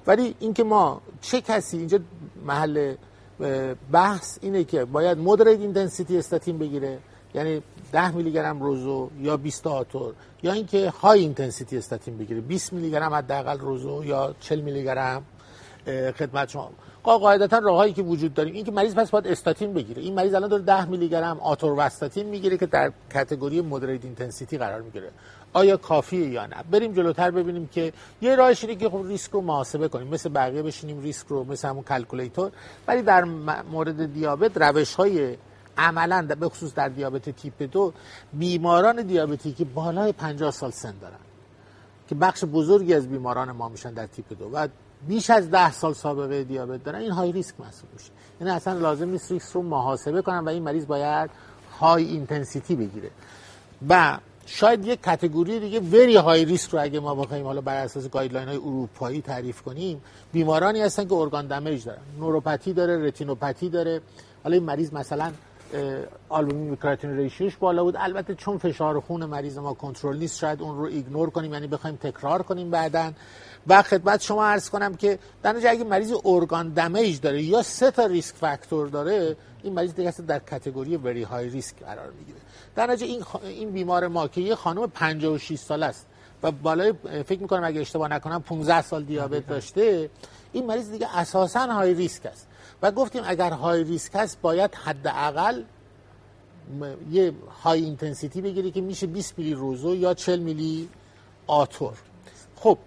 ولی اینکه ما چه کسی اینجا محل بحث اینه که باید moderate intensity استاتین بگیره. یعنی 10 میلی گرم روزو یا 20 آتور. یا اینکه high intensity استاتین بگیره. 20 میلی گرم حداقل روزو یا 40 میلی گرم خدمت شما. قاعدتا راههایی که وجود داریم این که مریض پس باید استاتین بگیره. این مریض الان داره 10 میلی گرم آتورواستاتین می‌گیره که در category moderate intensity قرار می‌گیره. آیا کافیه یا نه؟ بریم جلوتر ببینیم که یه راهش اینه که خب ریسک رو محاسبه کنیم. مثل بقیه بشینیم ریسک رو مثل همون calculator ولی در مورد دیابت روش های عملا به خصوص در دیابت تیپ دو بیماران دیابتی که بالای 50 سال سن دارن که بخش بزرگی از بیماران ما میشن در تیپ دو. و بیش از ده سال سابقه دیابت دارن این high risk محسوب میشه. یعنی اصلا لازم نیست ریسک رو محاسبه کنن و این مریض باید high intensity بگیره. و شاید یک category دیگه very high risk رو اگه ما بخوایم حالا بر اساس guideline های اروپایی تعریف کنیم بیمارانی هستن که organ damage دارن. نوروپاتی داره رتینوپاتی داره. حالا این مریض مثلا albumin creatinine ratio ش بالا بود. البته چون فشار خون مریض ما کنترل نیست شاید اون رو ignore کنیم یعنی بخوایم تکرار کنیم بعدا. و خدمت شما عرض کنم که در نتیجه اگه مریض organ damage داره یا سه تا risk factor داره این مریض دیگه در category very high risk قرار می‌گیره. در نتیجه این این بیمار ما که یه خانم 56 ساله است و بالای فکر می‌کنم اگه اشتباه نکنم 15 سال دیابت داشته این مریض دیگه اساسا high risk است. و گفتیم اگر high risk است باید حداقل یه high intensity بگیری که میشه 20 میلی روزو یا 40 میلی آتور. خب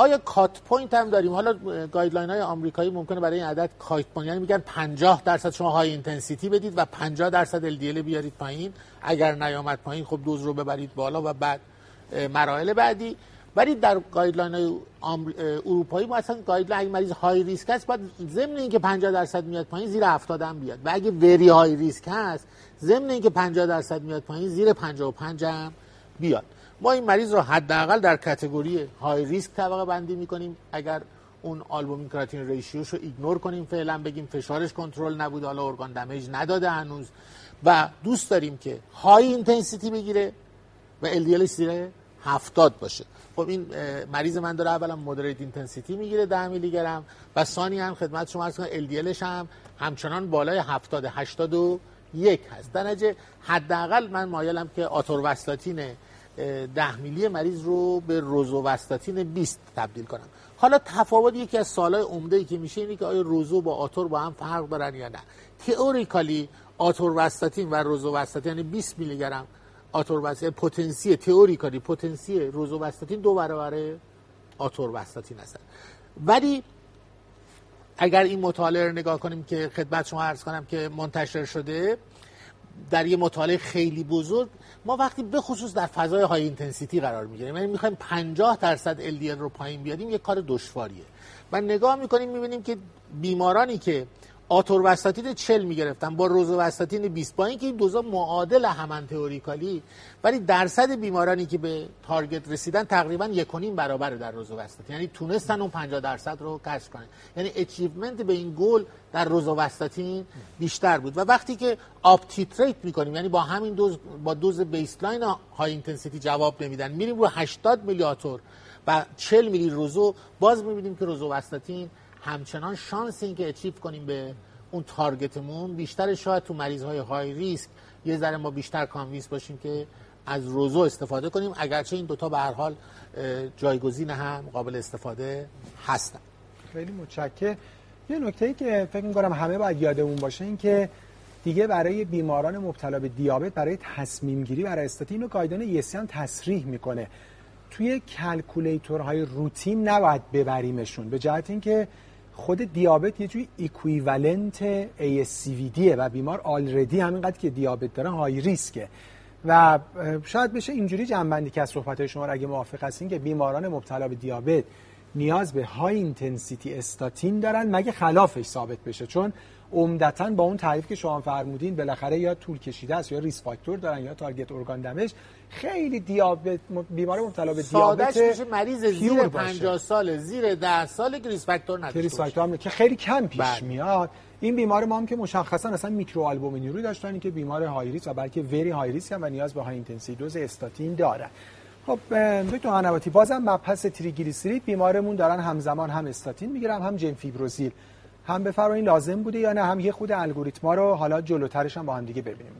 آیا cut point هم داریم؟ حالا guideline های آمریکایی ممکنه برای این عدد cut point یعنی میگن 50 درصد شما high intensity بدید و 50 درصد LDL بیارید پایین. اگر نیامد پایین خب دوز رو ببرید بالا و بعد مراحل بعدی. ولی در guideline های اروپایی ما اصلا guideline اگه مریض high risk است باید ضمن اینکه 50 درصد میاد پایین زیر 70 هم بیاد. و اگه very high risk هست ضمن اینکه 50 درصد میاد پایین زیر 55 هم بیاد. ما این مریض رو حداقل در category high risk طبقه بندی می‌کنیم. اگر اون albumin creatinine ratio ش رو ignore کنیم فعلا بگیم فشارش کنترل نبوده حالا organ damage نداده هنوز. و دوست داریم که high intensity بگیره و LDL زیر 70 باشه. خب این مریض من داره اولا moderate intensity می‌گیره 10 میلی گرم و ثانی هم خدمت شما عرض کنم LDL ش هم همچنان بالای 70 81 هست. در نتیجه حداقل من مایلم که آتوروستاتین 10 میلی مریض رو به روزووستاتین 20 تبدیل کنم حالا تفاوت یکی از سالهای عمده ای که میشه اینه که آیا روزو با آتور با هم فرق دارن یا نه. تئوریکالی آتوروستاتین و روزووستاتین یعنی 20 میلی گرم آتوروستاتین پتانسی تئوریکالی پتانسی روزووستاتین دو برابر آتوروستاتین هستن. ولی اگر این مطالعه رو نگاه کنیم که خدمت شما عرض کنم که منتشر شده در یه مطالعه خیلی بزرگ ما وقتی به خصوص در فضای high intensity قرار می‌گیریم یعنی می‌خوایم 50 درصد LDL رو پایین بیاریم یه کار دشواریه. و نگاه می‌کنیم می‌بینیم که بیمارانی که آتور وستاتین 40 می‌گرفتن. با روزو وستاتین 20 با اینکه این دوزا معادل همن theoretically ولی درصد بیمارانی که به target رسیدن تقریبا یکونیم برابر در روزو وستاتین یعنی تونستن اون 50 درصد رو کسب کنن. یعنی achievement به این گل در روزو وستاتین بیشتر بود. و وقتی که up-titrate می‌کنیم یعنی با همین دوز با دوز baseline high intensity جواب نمیدن. میریم رو 80 میلی آتور و 40 میلی روزو باز می‌بینیم که روزو وستاتین همچنان شانس این که achieve کنیم به اون target مون بیشتر شاید تو مریض های high risk یه ذره ما بیشتر convince باشیم که از روزو استفاده کنیم. اگرچه این دوتا به هر حال جایگزین هم قابل استفاده هستن. خیلی متشکر یه نکته ای که فکر می‌کنم همه باید یادمون باشه این که دیگه برای بیماران مبتلا به دیابت برای تصمیم گیری برای استاتین و guideline هم تصریح می‌کنه. توی calculator های روتین نباید ببریمشون. به جهت اینکه خود دیابت یه جوری equivalent ASCVD و بیمار already همینقدر که دیابت داره high risk ه و شاید بشه اینجوری جمع‌بندی که از صحبت شما اگه موافق هستین که بیماران مبتلا به دیابت نیاز به high intensity استاتین دارن مگه خلافش ثابت بشه؟ چون عمدتا با اون تعریف که شما فرمودین بالاخره یا طول کشیده است یا risk factor دارن یا target organ damage خیلی دیابت بیمار مبتلا به دیابت میشه مریض زیر 50 سال زیر 10 سال که risk factor نداشته risk factor که خیلی کم پیش بله. میاد. این بیمار ما هم که مشخصا اصلا میکرو آلبومینوری داشتن که بیمار high risk و بلکه very high risk هم و نیاز به high intensity dose استاتین داره. خب دکتر قنواتی بازم مبحث تریگلیسیرید بیمارمون دارن همزمان هم استاتین می‌گیرن هم جن فیبروزیل هم بفرمایید لازم بوده یا نه هم یه خود الگوریتما رو حالا جلوترش هم با هم دیگه ببینیم.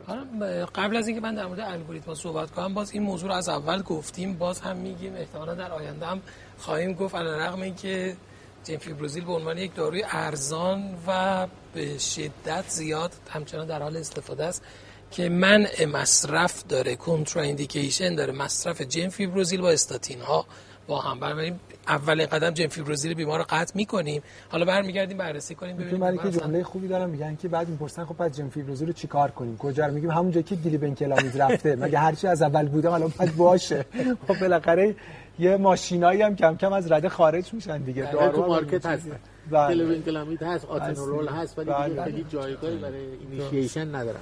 قبل از اینکه من در مورد الگوریتما صحبت کنم باز این موضوع رو از اول گفتیم باز هم میگیم احتمالا در آینده هم خواهیم گفت علیرغم اینکه جنفیبروزیل به عنوان یک داروی ارزان و به شدت زیاد همچنان در حال استفاده است که منع مصرف داره contraindication داره مصرف جمفیبروزیل با استاتین ها با هم. بنابراین اولین قدم جمفیبروزیل بیمار رو قطع می‌کنیم. حالا برمیگردیم بررسی کنیم ببینیم من که جمله خوبی دارم میگن که بعد می‌پرسن خب بعد جمفیبروزیل رو چیکار کنیم؟ کجا رو میگیم؟ همونجا که گلی بنکلامید رفته. مگه هرچی از اول بوده الان بعد باشه؟ خب بالاخره یه ماشینایی هم کم کم از رده خارج میشن دیگه. بله، دارو تو market هست. گلی بنکلامید هست آتنولول هست ولی دیگه خیلی جایگاهی برای اینیشیشن ندارم.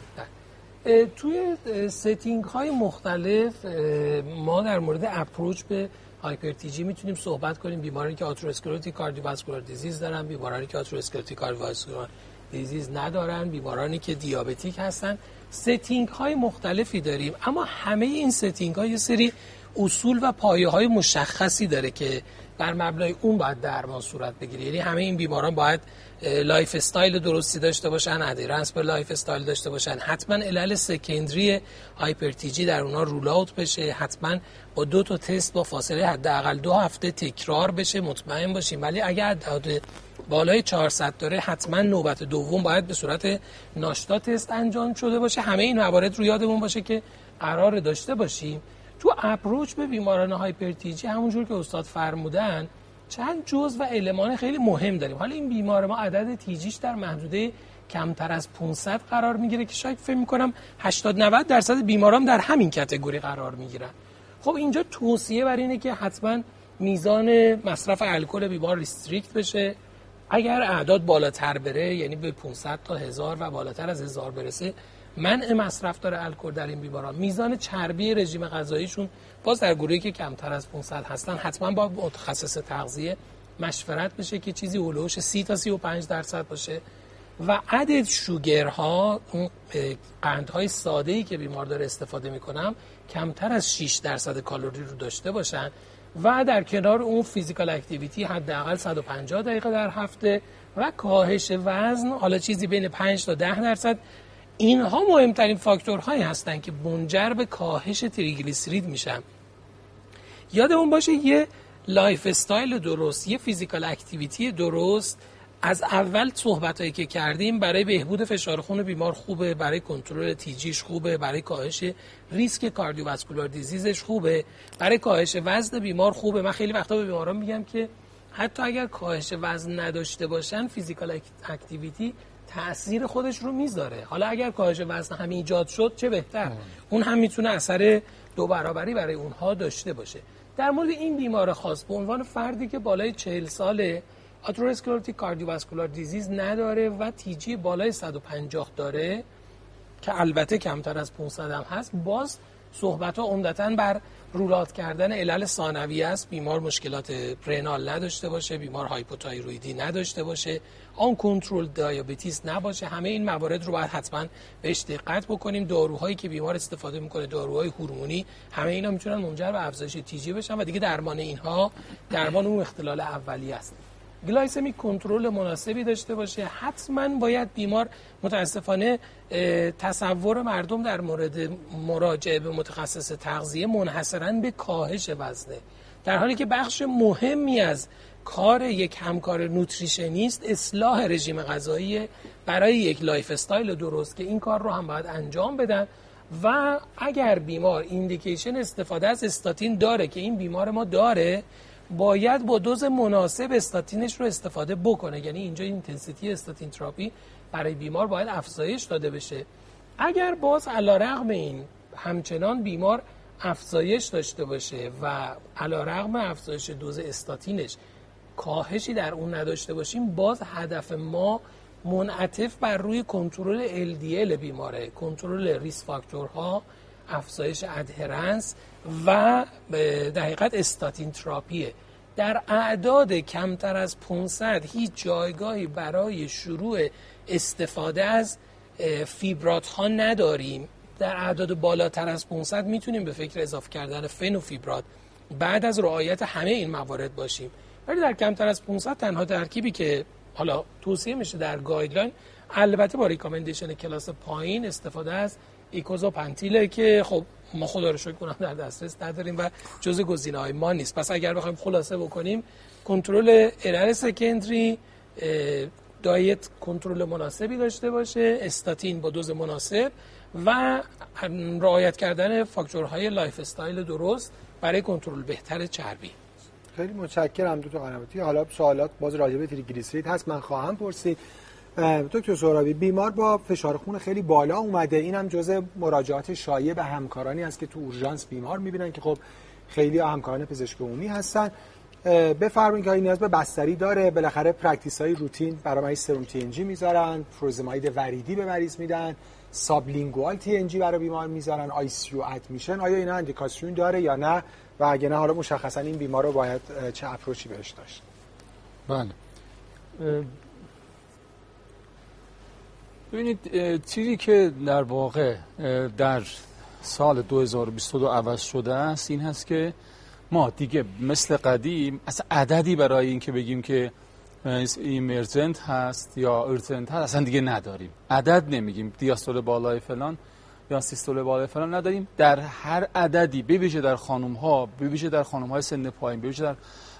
توی setting های مختلف ما در مورد approach به hyper TG می‌تونیم صحبت کنیم. بیمارانی که atherosclerotic cardiovascular disease دارن بیمارانی که atherosclerotic cardiovascular disease ندارن بیمارانی که diabetic هستن. setting های مختلفی داریم اما همه این setting ها یه سری اصول و پایه های مشخصی داره که بر مبنای اون باید درمان صورت بگیره. یعنی همه این بیماران باید lifestyle درستی داشته باشن adherence به lifestyle داشته باشن. حتما علل secondary hyper TG در اونها rule out بشه. حتما با دو تا تست با فاصله حداقل دو هفته تکرار بشه. مطمئن باشیم. ولی اگر عدد بالای 400 داره حتما نوبت دوم باید به صورت ناشتا تست انجام شده باشه. همه این موارد رو یادمون باشه که قرار داشته باشیم. تو approach به بیماران hyper TG همونجور که استاد فرمودن چند جز و المان خیلی مهم داریم. حالا این بیمار ما عدد تیجیش در محدوده کمتر از 500 قرار می‌گیره که شاید فکر می‌کنم 80 90 درصد بیماران در همین کتگوری قرار می‌گیرن. خب اینجا توصیه بر اینه که حتما میزان مصرف الکل بیمار ریستریکت بشه. اگر اعداد بالاتر بره یعنی به 500 تا هزار و بالاتر از هزار برسه منع مصرف داره الکل در این بیماران. میزان چربی رژیم غذاییشون باز در گروهی که کمتر از 500 هستن حتما با متخصص تغذیه مشورت بشه که چیزی هولوش 30 تا 35 درصد باشه. و عدد شوگرها اون قندهای ساده ای که بیمار داره استفاده می‌کنم کمتر از 6 درصد کالری رو داشته باشن و در کنار اون فیزیکال اکتیویتی حداقل 150 دقیقه در هفته و کاهش وزن حالا چیزی بین 5 تا 10 درصد اینها مهمترین فاکتورهایی هستند که منجر به کاهش تریگلیسیرید میشن. یادمون باشه یه lifestyle درست یه physical activity درست از اول صحبت هایی که کردیم برای بهبود فشار خون بیمار خوبه برای کنترل TG ش خوبه برای کاهش ریسک cardiovascular disease ش خوبه برای کاهش وزن بیمار خوبه. من خیلی وقتا به بیماران میگم که حتی اگر کاهش وزن نداشته باشن physical اکتیویتی تاثیر خودش رو می‌ذاره. حالا اگر کاهش وزن هم ایجاد شد چه بهتر؟ اون هم می‌تونه اثر دو برابری برای اونها داشته باشه. در مورد این بیمار خاص به عنوان فردی که بالای 40 ساله آتروسکلروتیک کاردیوواسکولار دیزیز نداره و تیجی بالای 150 داره که البته کمتر از 500 هم هست باز صحبت ها عمدتا بر رولات کردن علل ثانویه است. بیمار مشکلات renal نداشته باشه بیمار هایپوتایرویدی نداشته باشه uncontrolled diabetes نباشه. همه این موارد رو باید حتما بهش دقت بکنیم. داروهایی که بیمار استفاده می‌کنه داروهای هورمونی همه اینا می‌تونن منجر به افزایش TG بشن و دیگه درمان اینها درمان اون اختلال اولیه است. glycemic control مناسبی داشته باشه. حتما باید بیمار متاسفانه تصور مردم در مورد مراجعه به متخصص تغذیه منحصرا به کاهش وزنه. در حالی که بخش مهمی از کار یک همکار nutritionist اصلاح رژیم غذایی برای یک lifestyle درست که این کار رو هم باید انجام بدن و اگر بیمار indication استفاده از استاتین داره که این بیمار ما داره باید با دوز مناسب استاتینش رو استفاده بکنه. یعنی اینجا intensity statin therapy برای بیمار باید افزایش داده بشه. اگر باز علی‌رغم این همچنان بیمار افزایش داشته باشه و علا رقم افزایش دوز استاتینش کاهشی در اون نداشته باشیم باز هدف ما منعطف بر روی کنترل LDL بیماره. کنترل ریس فاکتورها افزایش ادهرنس و در حقیقت استاتین تراپیه در اعداد کمتر از 500 هیچ جایگاهی برای شروع استفاده از فیبرات ها نداریم. در اعداد بالاتر از 500 می‌تونیم به فکر اضافه کردن فنوفیبرات بعد از رعایت همه این موارد باشیم. ولی در کمتر از 500 تنها ترکیبی که حالا توصیه میشه در guideline البته با recommendation کلاس پایین استفاده از ایکوزا پنتیله که خب ما خدا رو شکر کنم در دسترس نداریم و جزء گزینه های ما نیست. پس اگر بخوایم خلاصه بکنیم کنترل علل secondary، diet کنترل مناسبی داشته باشه استاتین با دوز مناسب و رعایت کردن فاکتورهای lifestyle درست برای کنترل بهتر چربی. خیلی متشکرم دکتر قنواتی حالا سوالات باز راجع به تریگلیسیرید هست من خواهم پرسید. دکتر سهرابی بیمار با فشار خون خیلی بالا اومده. اینم جزء مراجعات شایع به همکارانی است که تو اورژانس بیمار می‌بینن که خب خیلی همکاران پزشک عمومی هستن. بفرمایید که نیاز به بستری داره. بالاخره practice های روتین برای مریض سرم TNG می‌ذارن فروزماید وریدی به مریض میدن sublingual TNG برای بیمار می‌ذارن ICU admission. آیا اینا اندیکاسیون داره یا نه؟ و اگه نه حالا مشخصا این بیمار رو باید چه approach ی بهش داشت؟ بله. ببینید چیزی که در واقع در سال 2022 عوض شده است این هست که ما دیگه مثل قدیم اصلا عددی برای این که بگیم که ایمرجنت هست یا ارجنت هست اصلا دیگه نداریم. عدد نمیگیم دیاستول بالای فلان یا سیستول بالای فلان نداریم. در هر عددی بویژه در خانم ها بویژه در خانم های سن پایین بویژه در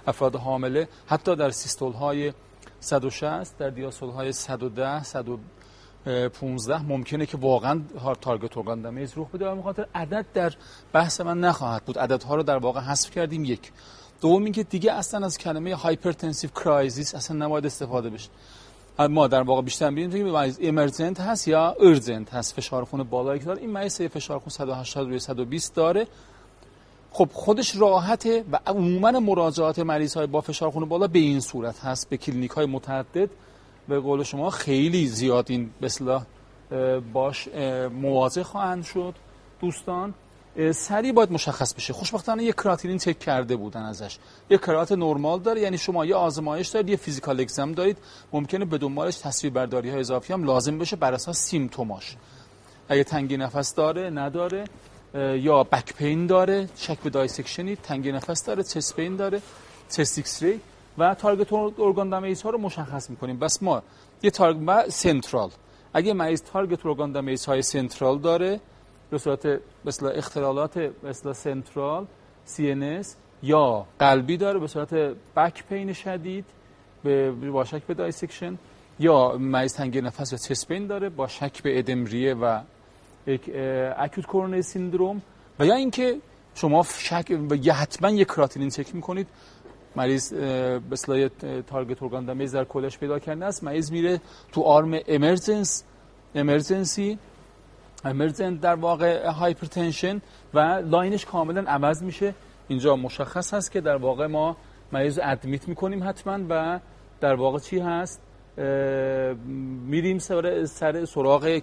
افراد حامله حتی در سیستول های 160 در دیاستول های 110 115 ممکنه که واقعا target organ damage رخ بده و به خاطر عدد در بحث من نخواهد بود. عددها رو در واقع حذف کردیم یک. دوم اینکه دیگه اصلا از کلمه hypertensive crisis اصلا نباید استفاده بشه. ما در واقع بیشتر می‌بینیم که مریض emergent هست یا urgent هست؟ فشار خون بالایی که داره این مریض فشار خون 180 روی 120 داره. خب خودش راحته و عموما مراجعات مریض های با فشار خون بالا به این صورت هست به کلینیک های متعدد. به قول شما خیلی زیاد این به باش مواجه خواهند شد دوستان. سریع باید مشخص بشه. خوشبختانه یه کراتینین چک کرده بودن ازش. یه کرات نرمال داره یعنی شما یه آزمایش دارید یه physical exam دارید. ممکنه به دنبالش تصویر برداری های اضافی هم لازم بشه بر اساس symptom اش. اگه تنگی نفس داره نداره یا back pain داره شک به dissection ی تنگی نفس داره chest pain داره chest X-ray. و target organ ها رو مشخص می‌کنیم. بس ما یه target و central. اگه مریض target organ damage های central داره به صورت مثل اختلالات مثل central سی یا قلبی داره به صورت back pain شدید به با شک به dissection یا مریض تنگی نفس و chest pain داره با شک به ادم ریه و acute coronary syndrome. و یا اینکه شما شک و حتما یک کراتینین چک می‌کنید. مریض به target organ damage در کلش پیدا کرده است. مریض میره تو arm emergence emergency emergent در واقع hypertension و line ش کاملا عوض میشه. اینجا مشخص هست که در واقع ما مریض admit می‌کنیم حتما و در واقع چی هست؟ میریم سر, سر سراغ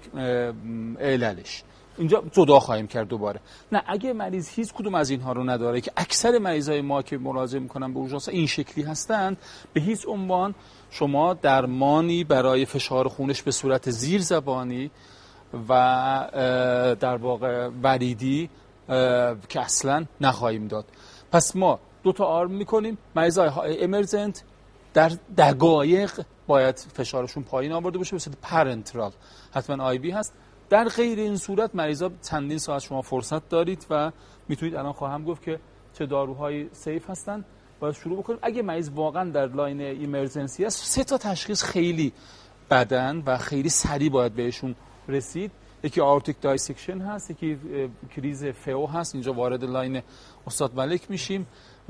عللش. اینجا جدا خواهیم کرد دوباره. نه اگه مریض هیچ کدوم از اینها رو نداره که اکثر مریضای ما که مراجعه می‌کنن به اورژانس این شکلی هستند به هیچ عنوان شما درمانی برای فشار خونش به صورت زیر زبانی و در واقع وریدی که اصلا نخواهیم داد. پس ما دو تا آرم می‌کنیم مریض های در دقایق باید فشارشون پایین آورده باشه مثل parenteral حتما IV هست. در غیر این صورت مریضا چندین ساعت شما فرصت دارید و می‌تونید الان خواهم گفت که چه داروهای safe هستن. باید شروع بکنیم. اگه مریض واقعا در line emergency است سه تا تشخیص خیلی بدن و خیلی سریع باید بهشون رسید. یکی aortic dissection هست یکی crisis فئو هست. اینجا وارد line استاد ملک میشیم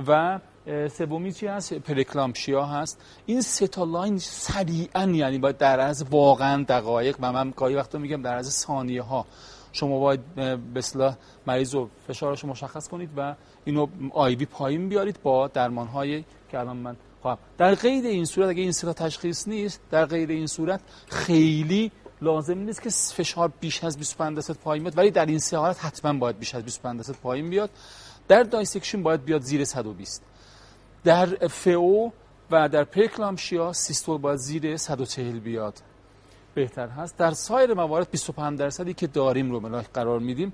و سومی چی هست؟ preeclampsia هست. این سه تا line سریعا یعنی باید در از واقعا دقایق و من گاهی وقتا میگم در از ثانیه ها شما باید به اصطلاح مریض رو فشارش رو مشخص کنید و اینو IV پایین بیارید با درمان های که الان من خواهم. در غیر این صورت اگه این سه تشخیص نیست در غیر این صورت خیلی لازم نیست که فشار بیش از 25 درصد پایین بیاد. ولی در این سه حالت حتما باید بیش از 25 درصد پایین بیاد. در dissection باید بیاد زیر 120 در فئو و در preeclampsia سیستول باید زیر 140 بیاد. بهتر هست. در سایر موارد 25 درصدی که داریم رو ملاک قرار میدیم.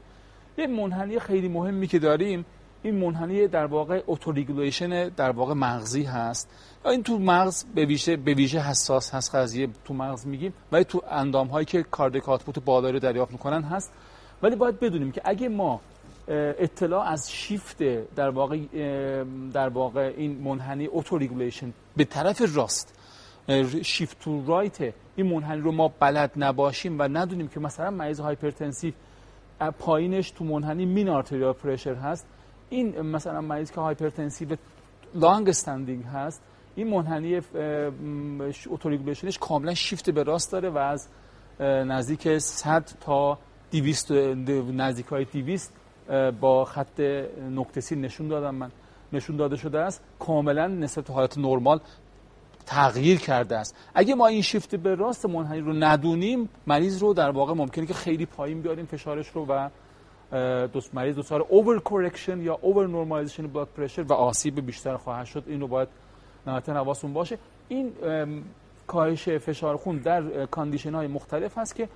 یه منحنی خیلی مهمی که داریم این منحنی در واقع autoregulation در واقع مغزی هست. این تو مغز به ویژه به ویژه حساس هست قضیه. تو مغز میگیم. ولی تو اندام هایی که cardiac output بالایی رو دریافت می‌کنن هست. ولی باید بدونیم که اگه ما اطلاع از شیفت در واقع در واقع این منحنی autoregulation به طرف راست. shift to right این منحنی رو ما بلد نباشیم و ندونیم که مثلا مریض hypertensive پایینش تو منحنی mean arterial pressure هست. این مثلا مریض که hypertensive long standing هست این منحنی autoregulation ش کاملا شیفت به راست داره و از نزدیک 100 تا 200 نزدیک های 200 با خط نقطه نشون دادم من. نشون داده شده است کاملا نسبت حالت نرمال تغییر کرده است. اگه ما این شیفت به راست منحنی رو ندونیم مریض رو در واقع ممکنه که خیلی پایین بیاریم فشارش رو و دوست مریض دچار over correction یا over normalization blood pressure و آسیب بیشتر خواهد شد. این رو باید نهایتا حواسمون باشه. این کاهش فشار خون در condition های مختلف هست که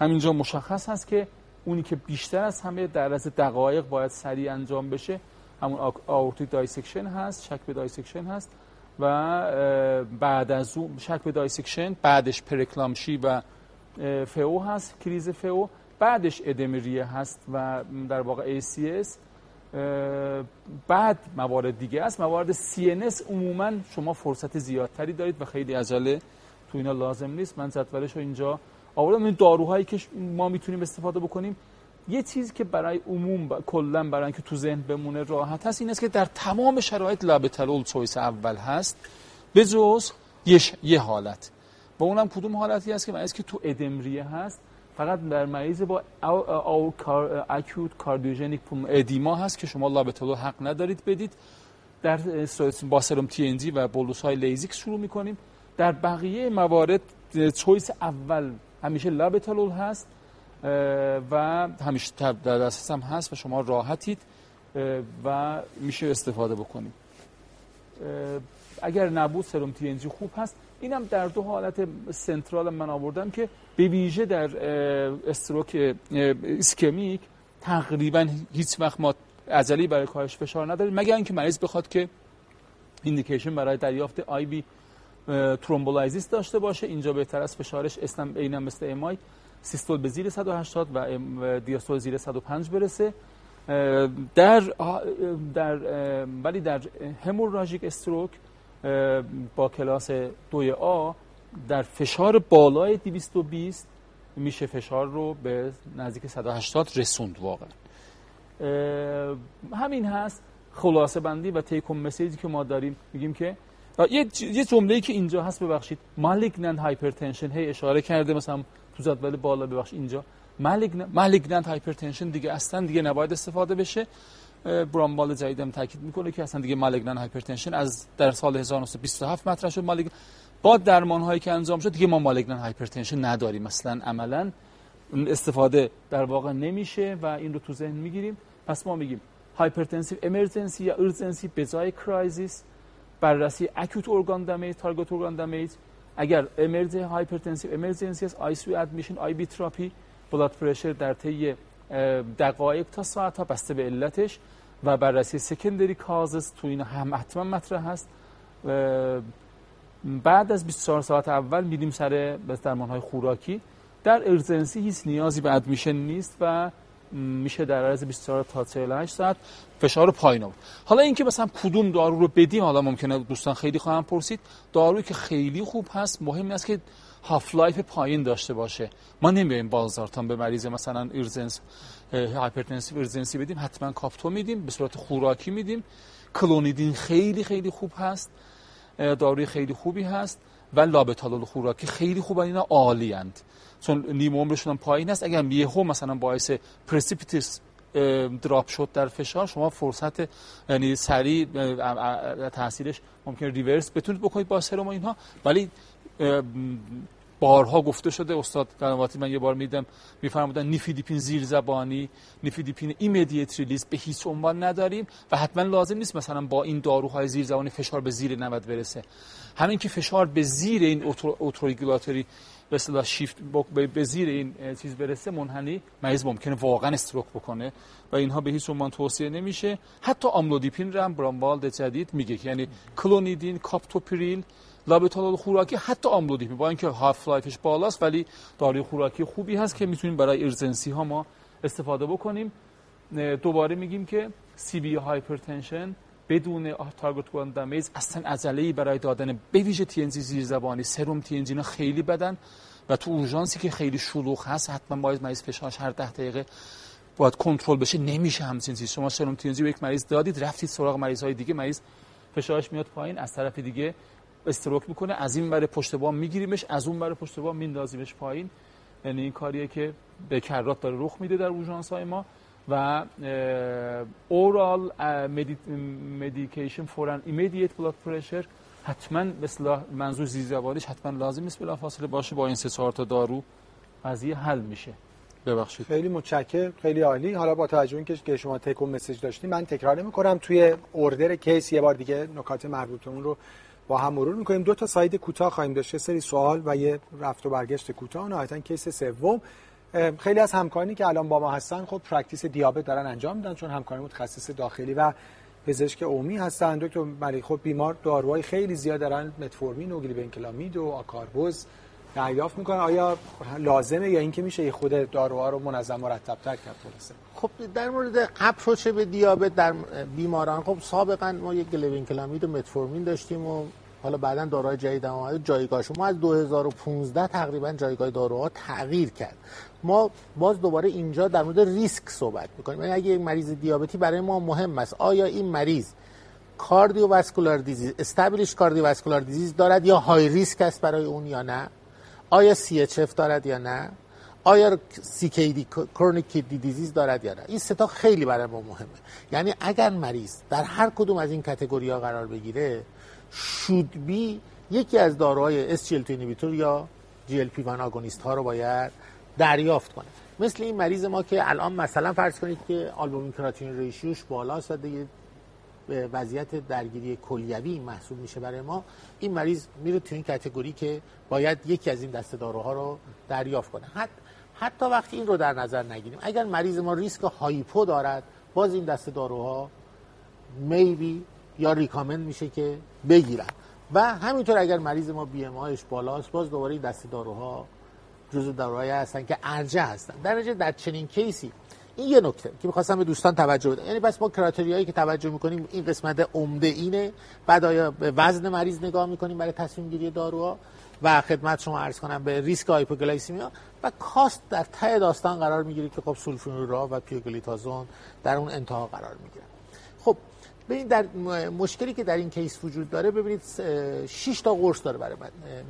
همینجا مشخص هست که اونی که بیشتر از همه در از دقایق باید سریع انجام بشه همون aortic dissection هست شک به dissection هست و بعد از اون شک به dissection بعدش preeclampsia و فئو هست crisis فئو بعدش ادم ریه هست و در واقع ACS بعد موارد دیگه است. موارد CNS عموما شما فرصت زیادتری دارید و خیلی عجله تو اینا لازم نیست. من جدولش رو اینجا آوردم. این داروهایی که ما می‌تونیم استفاده بکنیم یه چیزی که برای عموم ب... کلا برای اینکه تو ذهن بمونه راحت هست این است که در تمام شرایط لابتالول چویس اول هست. به جز یه, ش... یه حالت. و اونم کدوم حالتی هست که که تو ادمریه هست؟ فقط در مریض با او اکوت کاردیوژنیک ادیما هست که شما لابتالو حق ندارید بدید. در با سرم تی و بولوس های لیزیک شروع می‌کنیم. در بقیه موارد چویس اول همیشه لابتالول هست و همیشه در دسترس هم هست و شما راحتید و میشه استفاده بکنیم اگر نبود سرم تی خوب هست. اینم در دو حالت سنترال من آوردم که به ویژه در استروک اسکمیک تقریبا هیچ وقت ما عجلی برای کاهش فشار نداریم. مگر اینکه مریض بخواد که ایندیکیشن برای دریافت آی بی ترومبولایزیس داشته باشه. اینجا بهتر از فشارش اسم عینم مثل امای سیستول به زیر 180 و دیاستول زیر 105 برسه. در در ولی در هموراژیک استروک با کلاس دوی A در فشار بالای 220 میشه فشار رو به نزدیک 180 رسوند واقعا. همین هست. خلاصه بندی و take-home message ی که ما داریم. میگیم که یه یه جمله‌ای که اینجا هست ببخشید. malignant hypertension. هی اشاره کرده مثلا تو جدول بالا ببخشید اینجا. malignant hypertension دیگه اصلا دیگه نباید استفاده بشه. برامبال جدیدم تاکید می‌کنه که اصلا دیگه malignant hypertension از در سال 1927 مطرح شد. malignant با درمان هایی که انجام شد دیگه ما malignant hypertension نداریم. مثلا عملا استفاده در واقع نمیشه و این رو تو ذهن می‌گیریم. پس ما میگیم hypertensive emergency یا urgency به جای crisis. بررسی acute organ damage target organ damage اگر emergency hypertensive emergency است ICU admission IV therapy بلاد پرشر در طی دقایق تا ساعت ها بسته به علتش. و بررسی سکندری کازز تو این هم حتما مطرح هست بعد از 24 ساعت اول میریم سر درمان های خوراکی. در ارزنسی هیچ نیازی به ادمیشن نیست و میشه در عرض 24 تا 48 ساعت فشار پایین آورد. حالا اینکه مثلا کدوم دارو رو بدیم حالا ممکنه دوستان خیلی خواهم پرسید دارویی که خیلی خوب هست مهم است که half-life پایین داشته باشه. ما نمیایم لوزارتان به مریض مثلا اورژانس hypertensive urgency بدیم حتما کاپتو میدیم به صورت خوراکی میدیم. کلونیدین خیلی خیلی خوب هست داروی خیلی خوبی هست و لابتالول خوراکی خیلی خوب اینا عالی اند چون نیم عمرشون هم پایین است. اگر یهو مثلا باعث precipitous drop شد در فشار شما فرصت یعنی سریع تاثیرش ممکن reverse بتونید بکنید با سرم و اینها. ولی بارها گفته شده استاد قنواتی من یه بار میدم میفرمودن نیفیدیپین زیر زبانی نیفیدیپین immediate release به هیچ عنوان نداریم و حتما لازم نیست مثلا با این داروهای زیر زبانی فشار به زیر 90 برسه. همین که فشار به زیر این autoregulatory به اصطلاح شیفت به زیر این چیز برسه منحنی مریض ممکنه واقعا stroke بکنه. و اینها به هیچ عنوان توصیه نمیشه. حتی آملودیپین رو هم براونوالد جدید میگه یعنی کلونیدین کاپتوپریل لابتالول خوراکی حتی آملودیپین. با اینکه half-life ش بالاست ولی داروی خوراکی خوبی هست که می‌تونیم برای urgency ها ما استفاده بکنیم. دوباره میگیم که severe hypertension بدون target organ damage. اصلا عجله برای دادن به ویژه TNG زیر زبانی. سرم TNG خیلی بدن و تو اورژانسی که خیلی شلوغ هست حتما باید مریض فشارش هر ده دقیقه باید کنترل بشه. نمیشه همچین چیز شما سرم TNG یک مریض دادید رفتید سراغ مریض های دیگه مریض فشارش میاد پایین از طرف دیگه stroke می‌کنه. از این ور پشت بام میگیریمش از اون ور پشت بام میندازیمش پایین. یعنی این کاریه که به کرات داره رخ میده در اورژانس های ما. و oral medication and immediate blood pressure حتما مثل منظور زیرزبانیش حتما لازم نیست بلا فاصله باشه با این سه چهار تا دارو قضیه حل میشه. ببخشید. خیلی متشکر خیلی عالی. حالا با توجه اینکه که شما take-home message داشتیم من تکرار نمی توی اوردر case یه بار دیگه نکات مربوط اون رو با هم مرور می‌کنیم. دو تا slide کوتاه خواهیم داشت. سری سوال و یه رفت و برگشت کوتاه. نهایتا case سوم. خیلی از همکارانی که الان با ما هستن خب practice دیابت دارن انجام میدن چون همکاری متخصص داخلی و پزشک عمومی هستن. دکتر ملک خب بیمار داروهای خیلی زیاد دارن متفورمین و گلیبنکلامید و آکاربوز دریافت می‌کنن. آیا لازمه یا اینکه میشه خود داروها رو منظم مرتب تر کرد خب در مورد اپروچ به دیابت در بیماران خب سابقا ما یک گلیبنکلامید و متفورمین داشتیم و حالا بعدا داروهای جدید اومده جایگاهش ما از 2015 تقریبا جایگاه داروها تغییر کرد. ما باز دوباره اینجا در مورد ریسک صحبت می‌کنیم. یعنی اگه یک مریض دیابتی برای ما مهم است آیا این مریض کاردیوواسکولار دیزیز استابلیش کاردیوواسکولار دیزیز دارد یا های ریسک است برای اون یا نه؟ آیا سی دارد یا نه؟ آیا CKD کرونیک کیدنی دیزیز دارد یا نه؟ این ستا خیلی برای ما مهمه. یعنی اگر مریض در هر کدوم از این کتگوری ها قرار بگیره شود بی یکی از داروهای SGLT اینیبیتور یا GLP-1 آگونیست ها رو باید دریافت کنه. مثل این مریض ما که الان مثلا فرض کنید که آلبومین کراتین ریشیوش و دیگه وضعیت درگیری کلیوی محسوب میشه برای ما این مریض میره تو این کتگوری که باید یکی از این دسته داروها رو دریافت کنه. حتی حتی وقتی این رو در نظر نگیریم اگر مریض ما ریسک هایپو دارد باز این دسته داروها میبی یا ریکامند میشه که بگیرن. و همینطور اگر مریض ما بی ام آیش بالاست باز دوباره دسته داروها جزو داروهایی هستن که ارجه هستن. در در چنین کیسی؟ این یه نکته که می‌خواستم به دوستان توجه بدم. یعنی بس ما کراتریایی که توجه می‌کنیم این قسمت عمده اینه. بعد آیا به وزن مریض نگاه می‌کنیم برای تصمیم گیری داروها؟ و خدمت شما عرض کنم به ریسک hypoglycemia. و cost در ته داستان قرار می‌گیره که خب سولفونیل اوره و پیوگلیتازون در اون انتها قرار می‌گیره خب ببینید در مشکلی که در این case وجود داره ببینید 6 تا قرص داره برای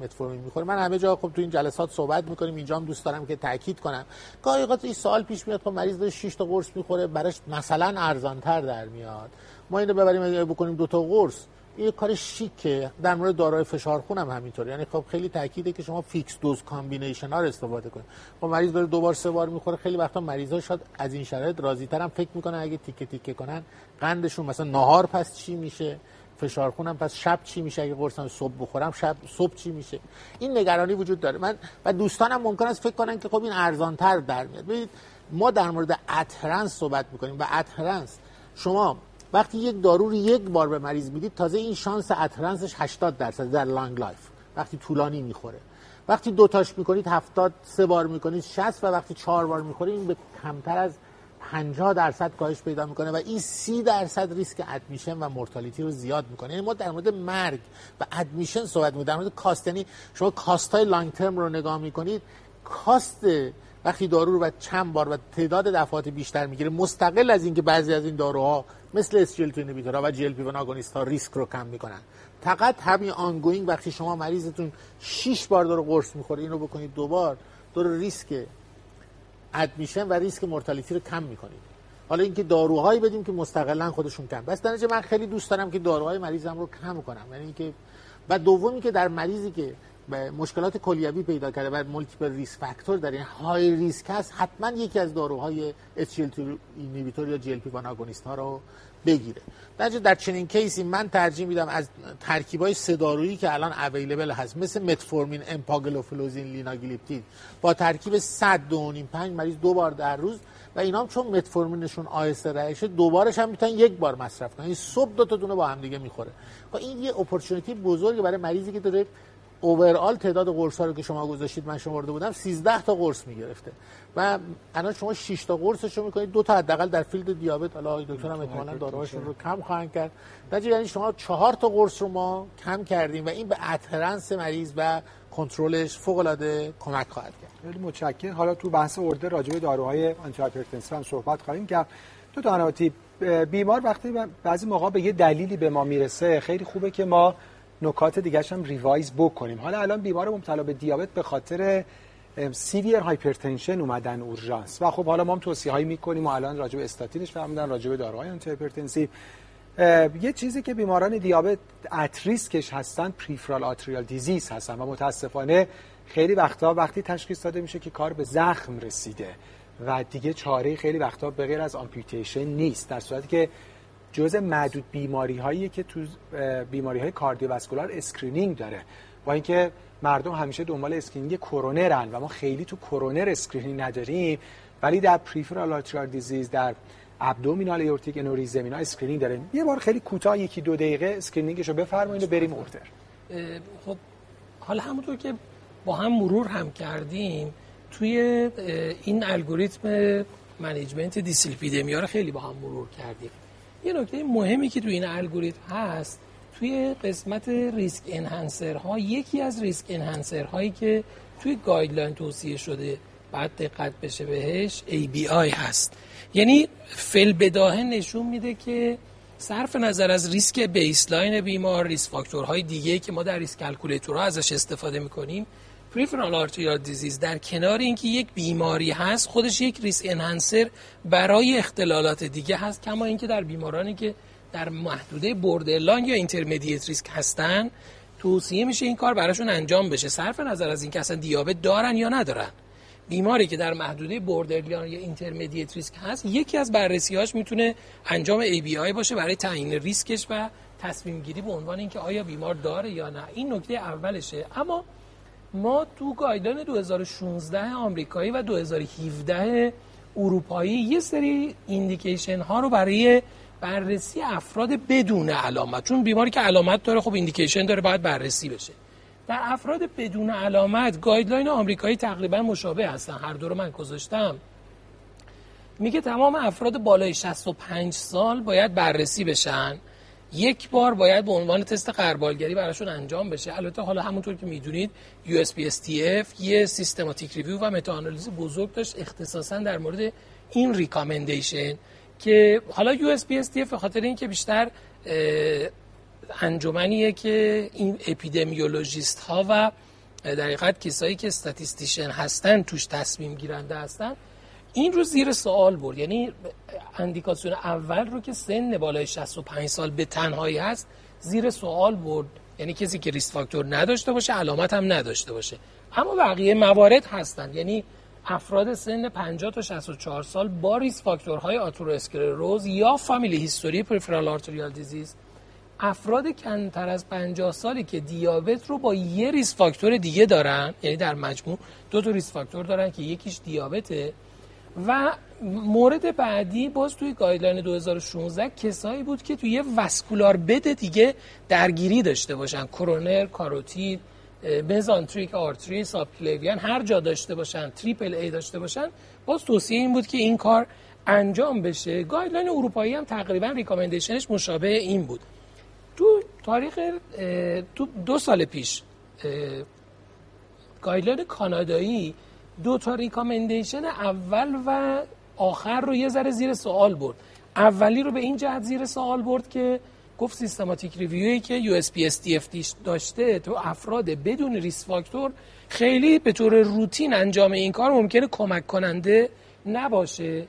متفورمین می‌خوره. من همه جا خب تو این جلسات صحبت می‌کنیم اینجا هم دوست دارم که تاکید کنم. گاهی اوقات این سوال پیش میاد خب مریض داره 6 تا قرص می‌خوره براش مثلا ارزانتر در میاد. ما اینو ببریم بکنیم دو تا قرص یه کار شیکه. در مورد داروی فشار خون هم همینطور یعنی خب خیلی تاکیده که شما fixed-dose combination ها رو استفاده کنید. خب مریض داره دو بار سه بار می‌خوره. خیلی وقتا مریضا شاید از این شرایط راضی ترم فکر می‌کنن اگه تیکه تیکه کنن قندشون مثلا نهار پس چی میشه؟ فشار خونم پس شب چی میشه؟ اگه قرصم صبح بخورم شب صبح چی میشه؟ این نگرانی وجود داره. من و دوستانم ممکن است فکر کنن که خب این ارزان تر در میاد. ببینید ما در مورد adherence صحبت می‌کنیم و adherence شما وقتی یک دارو رو یک بار به مریض می‌دید تازه این شانس adherence ش 80 درصد در long life. وقتی طولانی می‌خوره. وقتی دوتاش می‌کنید 70 سه بار می‌کنید 60 و وقتی چهار بار می‌خورید این به کمتر از 50 درصد کاهش پیدا می‌کنه و این 30 درصد ریسک admission و mortality رو زیاد می‌کنه. یعنی ما در مورد مرگ و admission صحبت می‌کنیم. در مورد cost یعنی شما cost های long-term رو نگاه می‌کنید cost وقتی دارو رو و چند بار و تعداد دفعات بیشتر می‌گیره مستقل از اینکه بعضی از این داروها مثل SGLT inhibitor ها و GLP ها ریسک رو کم می‌کنن. فقط همین ongoing وقتی شما مریضتون 6 بار دارو قرص می‌خوره اینو بکنید دوبار دارو ریسک admission و ریسک mortality رو کم می‌کنید. حالا اینکه داروهایی بدیم که مستقلا خودشون کم. پس من خیلی دوست دارم که داروهای مریضم رو کم کنم. یعنی اینکه و دومی که در مریضی که مشکلات کلیوی پیدا کرده و multiple risk factor در این high risk هست حتما یکی از داروهای SGLT inhibitor یا GLP-1 agonist ها رو بگیره. در در چنین case ی من ترجیح میدم از ترکیبای سه دارویی که الان available هست مثل متفورمین امپاگلوفلوزین لیناگلیپتین با ترکیب 100 5 مریض دو بار در روز و اینا هم چون متفورمینشون آهسته رهایشه دوبارش هم می‌تونن یک بار مصرف کنن. این صبح دو تا دونه با هم دیگه می‌خوره. خب این یه opportunity بزرگی برای مریضی که داره overall تعداد قرص ها رو که شما گذاشتید من شمرده بودم 13 تا قرص می‌گرفته. و الان شما 6 تا قرصش رو می‌کنید دو تا حداقل در field دیابت. حالا آقای دکتر هم احتمالاً داروهاشون رو کم خواهند کرد. در یعنی شما چهار تا قرص رو ما کم کردیم و این به adherence مریض و کنترلش فوق العاده کمک خواهد کرد. خیلی متشکرم. حالا تو بحث اوردر راجع به داروهای آنتی هم صحبت خواهیم کرد. دکتر قنواتی بیمار وقتی بعضی موقع به یه دلیلی به ما می‌رسه خیلی خوبه که ما نکات دیگه هم revise بکنیم. حالا الان بیمار مبتلا به دیابت به خاطر severe hypertension اومدن اورژانس. و خب حالا ما هم توصیه هایی می‌کنیم و الان راجع به استاتینش فهمیدن راجع به داروهای آنتی یه چیزی که بیماران دیابت at risk ش هستن peripheral arterial disease هستن و متاسفانه خیلی وقتا وقتی تشخیص داده میشه که کار به زخم رسیده و دیگه چاره خیلی وقتا به غیر از amputation نیست. در صورتی که جزء معدود بیماری هایی که تو بیماری های cardiovascular screening داره. با اینکه مردم همیشه دنبال screening کرونرن و ما خیلی تو کرونر screening نداریم ولی در peripheral arterial disease در abdominal aortic aneurysm اینا screening داریم. یه بار خیلی کوتاه یکی دو دقیقه screening ش رو بفرمایید و بریم order خب حالا همونطور که با هم مرور هم کردیم توی این الگوریتم management dyslipidemia رو خیلی با هم مرور کردیم. یه نکته مهمی که توی این الگوریتم هست توی قسمت risk enhancer ها یکی از risk enhancer هایی که توی guideline توصیه شده بعد دقت بشه بهش ABI هست. یعنی فل بداهه نشون میده که صرف نظر از ریسک baseline بیمار risk factor های دیگه که ما در risk calculator ها ازش استفاده می‌کنیم peripheral arterial disease در کنار اینکه یک بیماری هست خودش یک risk enhancer برای اختلالات دیگه هست کما اینکه در بیمارانی که در محدوده borderline یا intermediate risk هستن توصیه میشه این کار براشون انجام بشه. صرف نظر از اینکه اصلا دیابت دارن یا ندارن. بیماری که در محدوده borderline یا intermediate risk هست یکی از بررسی‌هاش می‌تونه انجام ABI باشه برای تعیین ریسکش و تصمیم گیری به عنوان اینکه آیا بیمار داره یا نه. این نکته اولشه. اما ما تو guideline 2016 آمریکایی و 2017 اروپایی یه سری indication ها رو برای بررسی افراد بدون علامت چون بیماری که علامت داره خب indication داره باید بررسی بشه. در افراد بدون علامت guideline آمریکایی تقریبا مشابه هستن. هر دو رو من گذاشتم. میگه تمام افراد بالای 65 سال باید بررسی بشن. یک بار باید به عنوان تست غربالگری براشون انجام بشه. البته حالا همونطور که می‌دونید USPSTF یه systematic review و متاآنالیز بزرگ داشت اختصاصا در مورد این recommendation که حالا USPSTF به خاطر اینکه بیشتر انجمنیه که این اپیدمیولوژیست ها و در حقیقت کسایی که statistician هستن توش تصمیم گیرنده هستن این رو زیر سوال برد. یعنی اندیکاسیون اول رو که سن بالای 65 سال به تنهایی هست زیر سوال برد. یعنی کسی که risk factor نداشته باشه علامت هم نداشته باشه. اما بقیه موارد هستن. یعنی افراد سن 50 تا 64 سال با risk factor های آترواسکلروز یا family history peripheral arterial disease افراد کمتر از 50 سالی که دیابت رو با یه risk factor دیگه دارن یعنی در مجموع دو تا risk factor دارن که یکیش دیابته و مورد بعدی باز توی guideline 2016 کسایی بود که توی یه vascular bed دیگه درگیری داشته باشن. کرونر carotid mesenteric artery subclavian هر جا داشته باشن triple A داشته باشن. باز توصیه این بود که این کار انجام بشه. guideline اروپایی هم تقریبا recommendation ش مشابه این بود. تو تاریخ تو دو سال پیش guideline کانادایی دو تا recommendation اول و آخر رو یه ذره زیر سوال برد. اولی رو به این جهت زیر سوال برد که گفت systematic review ی که US داشته تو افراد بدون risk factor خیلی به طور روتین انجام این کار ممکنه کمک کننده نباشه.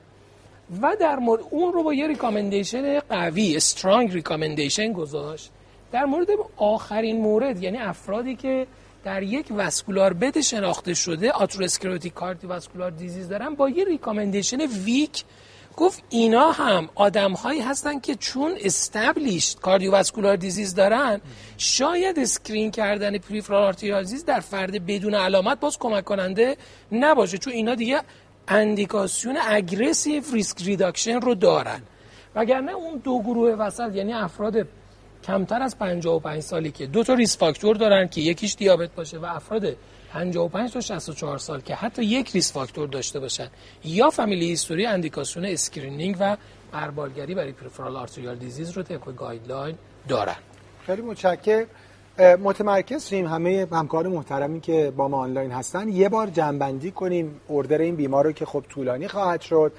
و در مورد اون رو با یه recommendation قوی strong recommendation گذاشت. در مورد آخرین مورد یعنی افرادی که در یک vascular bed شناخته شده atherosclerotic vascular disease دارن با یه recommendation weak گفت اینا هم آدم هایی هستن که چون established cardiovascular disease دارن شاید screen کردن peripheral arterial disease در فرد بدون علامت باز کمک کننده نباشه چون اینا دیگه اندیکاسیون aggressive risk reduction رو دارن. وگرنه اون دو گروه وسط یعنی افراد کمتر از 55 سالی که دو تا risk factor دارن که یکیش دیابت باشه و افراد 55 تا 64 سال که حتی یک risk factor داشته باشن. یا family history اندیکاسیون screening و غربالگری برای peripheral arterial disease رو طبق guideline دارن. خیلی متشکرم. متمرکز شیم. همه همکار محترمی که با ما آنلاین هستن. یه بار جمع‌بندی کنیم. order این بیمار رو که خب طولانی خواهد شد.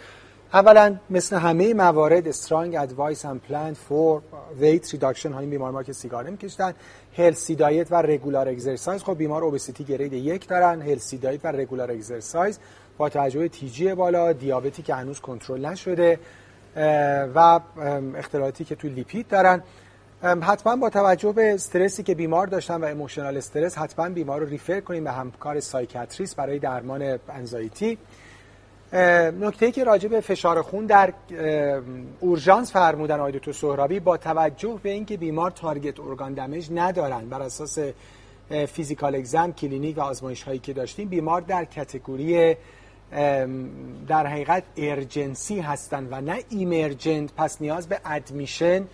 اولا مثل همه موارد strong advice and plan for weight reduction های بیمار ما که سیگار نمیکشتن healthy diet و regular exercise خب بیمار obesity grade یک دارن healthy diet و regular exercise با توجه TG ی بالا دیابتی که هنوز کنترل نشده و اختلالاتی که تو لیپید دارن. حتما با توجه به استرسی که بیمار داشتن و emotional stress حتما بیمار رو refer کنیم به همکار psychiatrist برای درمان anxiety نکته که راجع به فشار خون در اورژانس فرمودن آقای دکتر سهرابی با توجه به اینکه بیمار target organ damage ندارن بر اساس physical exam کلینیک و آزمایش هایی که داشتیم بیمار در category در حقیقت urgency هستن و نه emergent. پس نیاز به admission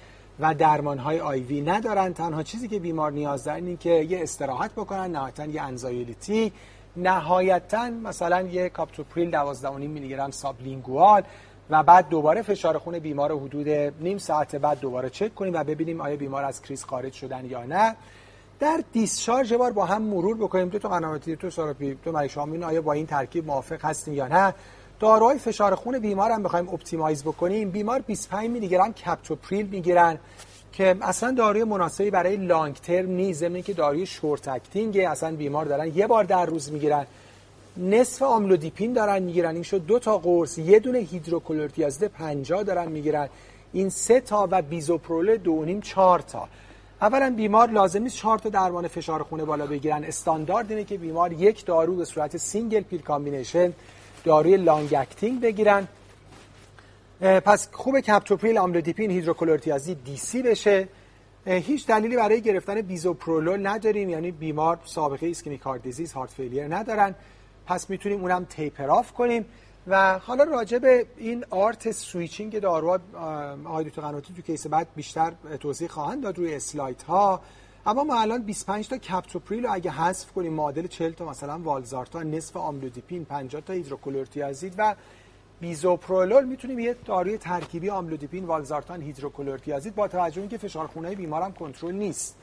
و درمان های IV ندارن. تنها چیزی که بیمار نیاز دارن این که یه استراحت بکنن نهایتا یه anxiety نهایتا مثلا یه کاپتوپریل 12.5 میلی گرم sublingual و بعد دوباره فشار خون بیمار حدود نیم ساعت بعد دوباره چک کنیم و ببینیم آیا بیمار از کریز خارج شدن یا نه. در discharge بار با هم مرور بکنیم. دکتر قنواتی دکتر ساراپی دکتر مریشامین آیا با این ترکیب موافق هستیم یا نه؟ داروهای فشار خون بیمار هم بخوایم optimize بکنیم. بیمار 25 میلی گرم کپتوپریل می‌گیرن. که اصلا داروی مناسبی برای long term نیست ضمن که داروی short acting اصلا بیمار دارن یه بار در روز می‌گیرن. نصف آملودیپین دارن می‌گیرن این شد دو تا قرص یه دونه هیدروکلورتیازید 50 دارن می‌گیرن. این سه تا و بیزوپرول دو نیم چهار تا. اولا بیمار لازم نیست چهار تا درمان فشار خونه بالا بگیرن. استاندارد اینه که بیمار یک دارو به صورت single pill combination داروی long acting بگیرن. پس خوب کپتوپریل آملودیپین هیدروکلورتیازید DC بشه هیچ دلیلی برای گرفتن بیزوپرولول نداریم یعنی بیمار سابقه ischemic disease heart failure ندارن. پس می‌تونیم اونم taper off کنیم. و حالا راجع به این آرت switching داروها آقای دکتر قناتی تو case بعد بیشتر توضیح خواهند داد روی اسلاید ها اما ما الان 25 تا کپتوپریل رو اگه حذف کنیم معادل 40 تا مثلا والزارتان نصف آملودیپین 50 تا هیدروکلورتیازید و بیزوپرولول می‌تونیم یه داروی ترکیبی آملودیپین والزارتان هیدروکلورتیازید با توجه اینکه فشار خونای بیمارم کنترل نیست.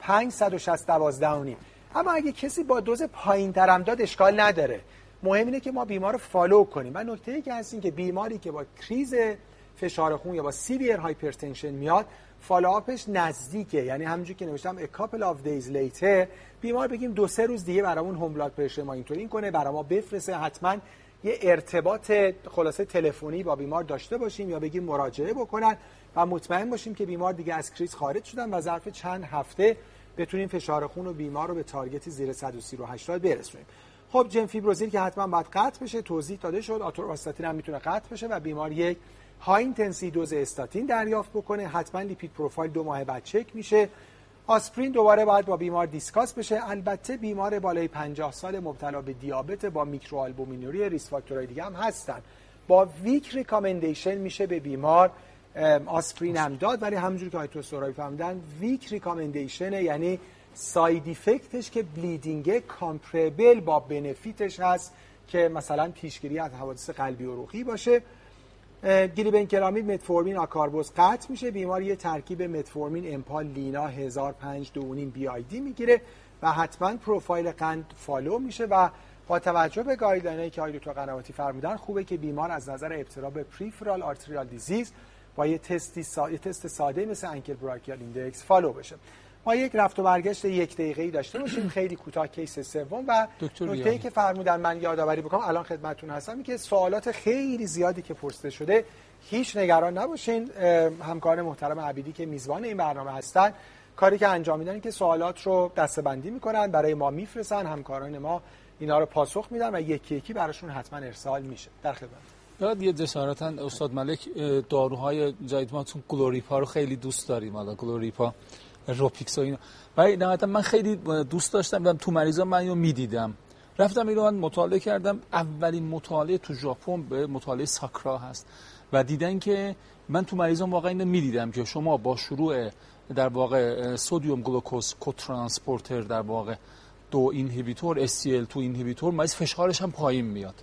560 12 اما اگه کسی با دوز پایین ترم داد اشکال نداره. مهم اینه که ما بیمار رو follow کنیم. و نکته ای که هست این که بیماری که با کریز فشار خون یا با severe hypertension میاد follow-up ش نزدیکه. یعنی همونجوری که نوشتم a couple of days later بیمار بگیم دو سه روز دیگه برامون home blood pressure monitoring کنه برای ما بفرسته حتما یه ارتباط خلاصه تلفنی با بیمار داشته باشیم یا بگیم مراجعه بکنن و مطمئن باشیم که بیمار دیگه از کریز خارج شدن و ظرف چند هفته بتونیم فشار خون و بیمار رو به target ی زیر 130 رو 80 برسونیم. خب جن فیبروزیل که حتما باید قطع بشه توضیح داده شد. آتورواستاتین هم می‌تونه قطع بشه و بیمار یک high intensity dose استاتین دریافت بکنه. حتما lipid profile دو ماه بعد چک میشه. آسپرین دوباره باید با بیمار discuss بشه. البته بیمار بالای 50 سال مبتلا به دیابت با میکروآلبومینوری risk factor های دیگه هم هستن. با weak recommendation میشه به بیمار آسپرین هم داد ولی همونجور که آقای دکتر سورای فرمودن weak recommendation یعنی side effect ش که bleeding comparable با benefit ش هست که مثلا پیشگیری از حوادث قلبی و عروقی باشه. گلیبنکلامید متفورمین آکاربوز قطع میشه. بیمار یه ترکیب متفورمین امپال لینا 1005 دونیم BID می‌گیره و حتما پروفایل قند follow میشه و با توجه به guideline هایی که آقای دکتر قنواتی فرمودن خوبه که بیمار از نظر ابتلا به peripheral arterial disease با یه سا... یه تست ساده مثل ankle brachial index follow بشه. ما یک رفت و برگشت یک دقیقه ای داشته باشیم. خیلی کوتاه case سوم و نکته که فرمودن من یادآوری بکنم الان خدمتتون هستم که سوالات خیلی زیادی که پرسیده شده هیچ نگران نباشین. همکار محترم عبیدی که میزبان این برنامه هستن کاری که انجام میدن که سوالات رو دسته‌بندی می‌کنن برای ما میفرستن همکاران ما اینا رو پاسخ میدن و یکی یکی براشون حتما ارسال میشه. در خدمت. یاد یه جسارتا استاد ملک داروهای جدید ما چون گلوریپا رو خیلی دوست داریم. حالا گلوریپا روپیکس و اینا. ولی نهایتا من خیلی دوست داشتم تو مریضا من اینو می‌دیدم. رفتم اینو من مطالعه کردم. اولین مطالعه تو ژاپن یه مطالعه ساکرا هست. و دیدن که من تو مریضان واقعا اینو می‌دیدم که شما با شروع در واقع sodium glucose cotransporter در واقع دو inhibitor SGLT2 inhibitor مریض فشارش هم پایین میاد.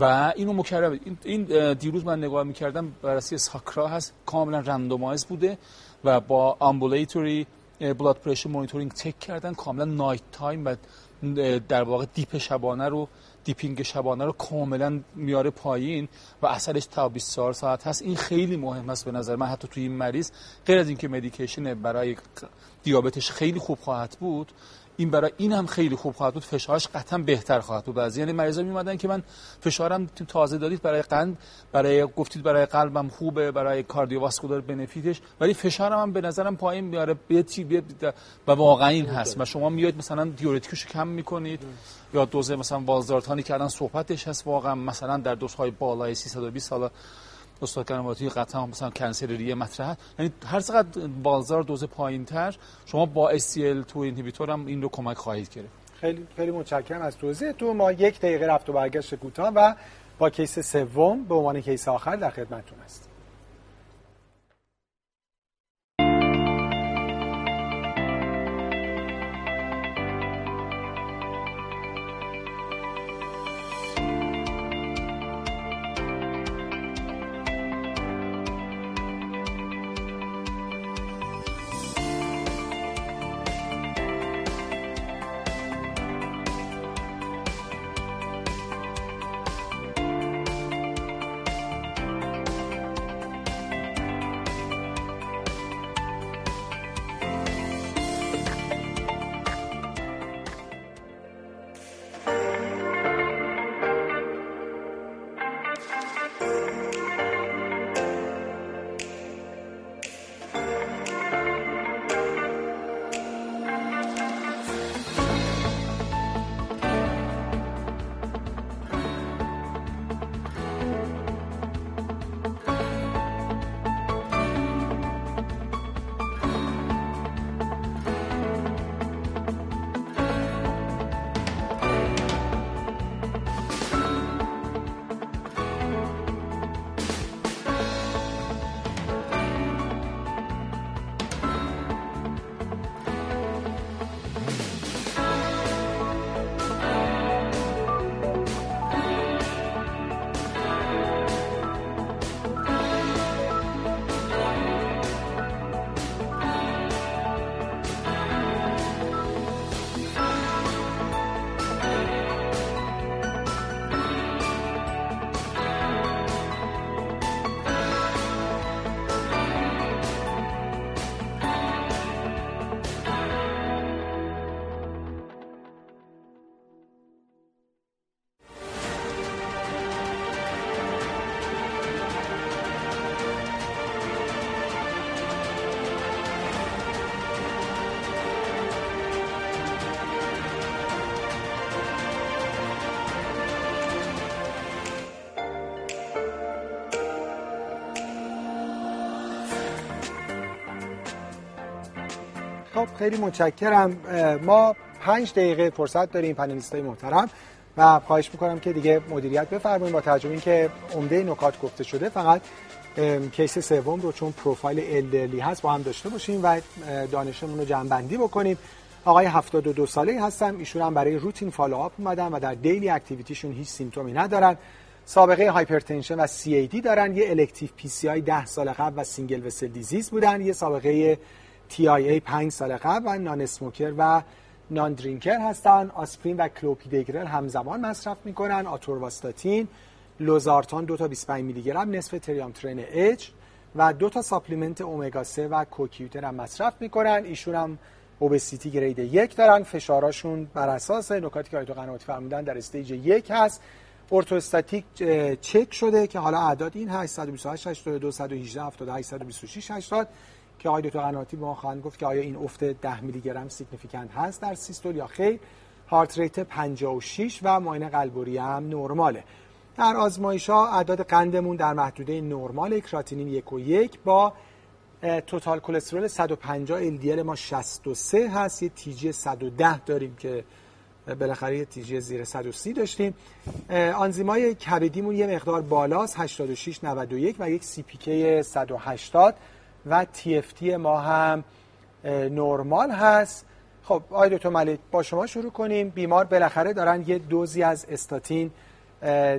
و اینو مکرر این دیروز من نگاه می‌کردم بررسی ساکرا هست کاملا randomize بوده. و با ambulatory blood pressure monitoring چک کردن کاملا night time و در واقع dip شبانه رو dipping شبانه رو کاملا میاره پایین و اثرش تا 24 ساعت هست. این خیلی مهم است به نظر من حتی توی این مریض. غیر از اینکه medication برای دیابتش خیلی خوب خواهد بود این برای این هم خیلی خوب خواهد بود. فشارش قطعا بهتر خواهد بود. از یعنی مریضا میومدن که من فشارم تازه دادید برای قند برای گفتید برای قلبم خوبه برای کاردیوواسکولار بنفیتش ولی فشارم هم به نظرم پایین. میاره به و واقعا این هست. و شما میاد مثلا دیورتیکش کم می‌کنید یا دوزه مثلا والزارتانی کردن صحبتش هست واقعا. مثلا در دوزهای بالای 320 سال استاد کنواتی قطعا مثلا کنسر ریه مطرح یعنی هر چقدر بازار دوز پایینتر شما با SCL2 اینهیبیتور هم این رو کمک خواهید کرد خیلی خیلی متشکرم از تو. ما یک دقیقه رفت و برگشت کوتاه و با کیس سوم به عنوان کیس آخر در خدمتتون هستیم. خب خیلی متشکرم. ما پنج دقیقه فرصت داریم panelist های محترم. و خواهش می‌کنم که دیگه مدیریت بفرمایید با توجه اینکه عمده نکات گفته شده فقط case سوم رو چون profile elderly هست با هم داشته باشیم و دانشمون رو جمع‌بندی بکنیم. آقای 72 ساله هستم. ایشون هم برای routine follow-up اومدن و در daily activity شون هیچ symptom ی ندارن. سابقه hypertension و CAD دارن. یه elective PCI 10 سال قبل و single vessel disease بودن. یه سابقه ای 5 سال قبل و non-smoker و non-drinker هستن. آسپرین و کلوپیدگرل همزمان مصرف می‌کنن. آتورواستاتین لوزارتان دو تا 25 میلی گرم نصف تریامترن اچ و دو تا supplement اومگا 3 و کوکیوتر هم مصرف می‌کنن. ایشون هم obesity grade یک دارن. فشاراشون بر اساس نکاتی که آیتو قناتی فرمودن در stage یک هست. orthostatic چک شده که حالا اعداد این 828 82 118 78 826 80 که آقای دکتر قناتی با ما خواهند گفت که آیا این افت 10 میلی گرم significant هست در سیستول یا خیر؟ heart rate 56 و معاینه قلب و ریه هم نرماله. در آزمایش ها اعداد قندمون در محدوده نرمال کراتینین یک و یک با total cholesterol 150 LDL ما 63 هست یه TG 110 داریم که بالاخره یه TG زیر 130 داشتیم. آنزیمای کبدیمون یه مقدار بالاست 86 91 و یک CPK 180 و TFT ما هم نرمال هست. خب آقای دکتر ملک با شما شروع کنیم. بیمار بالاخره دارن یه دوزی از استاتین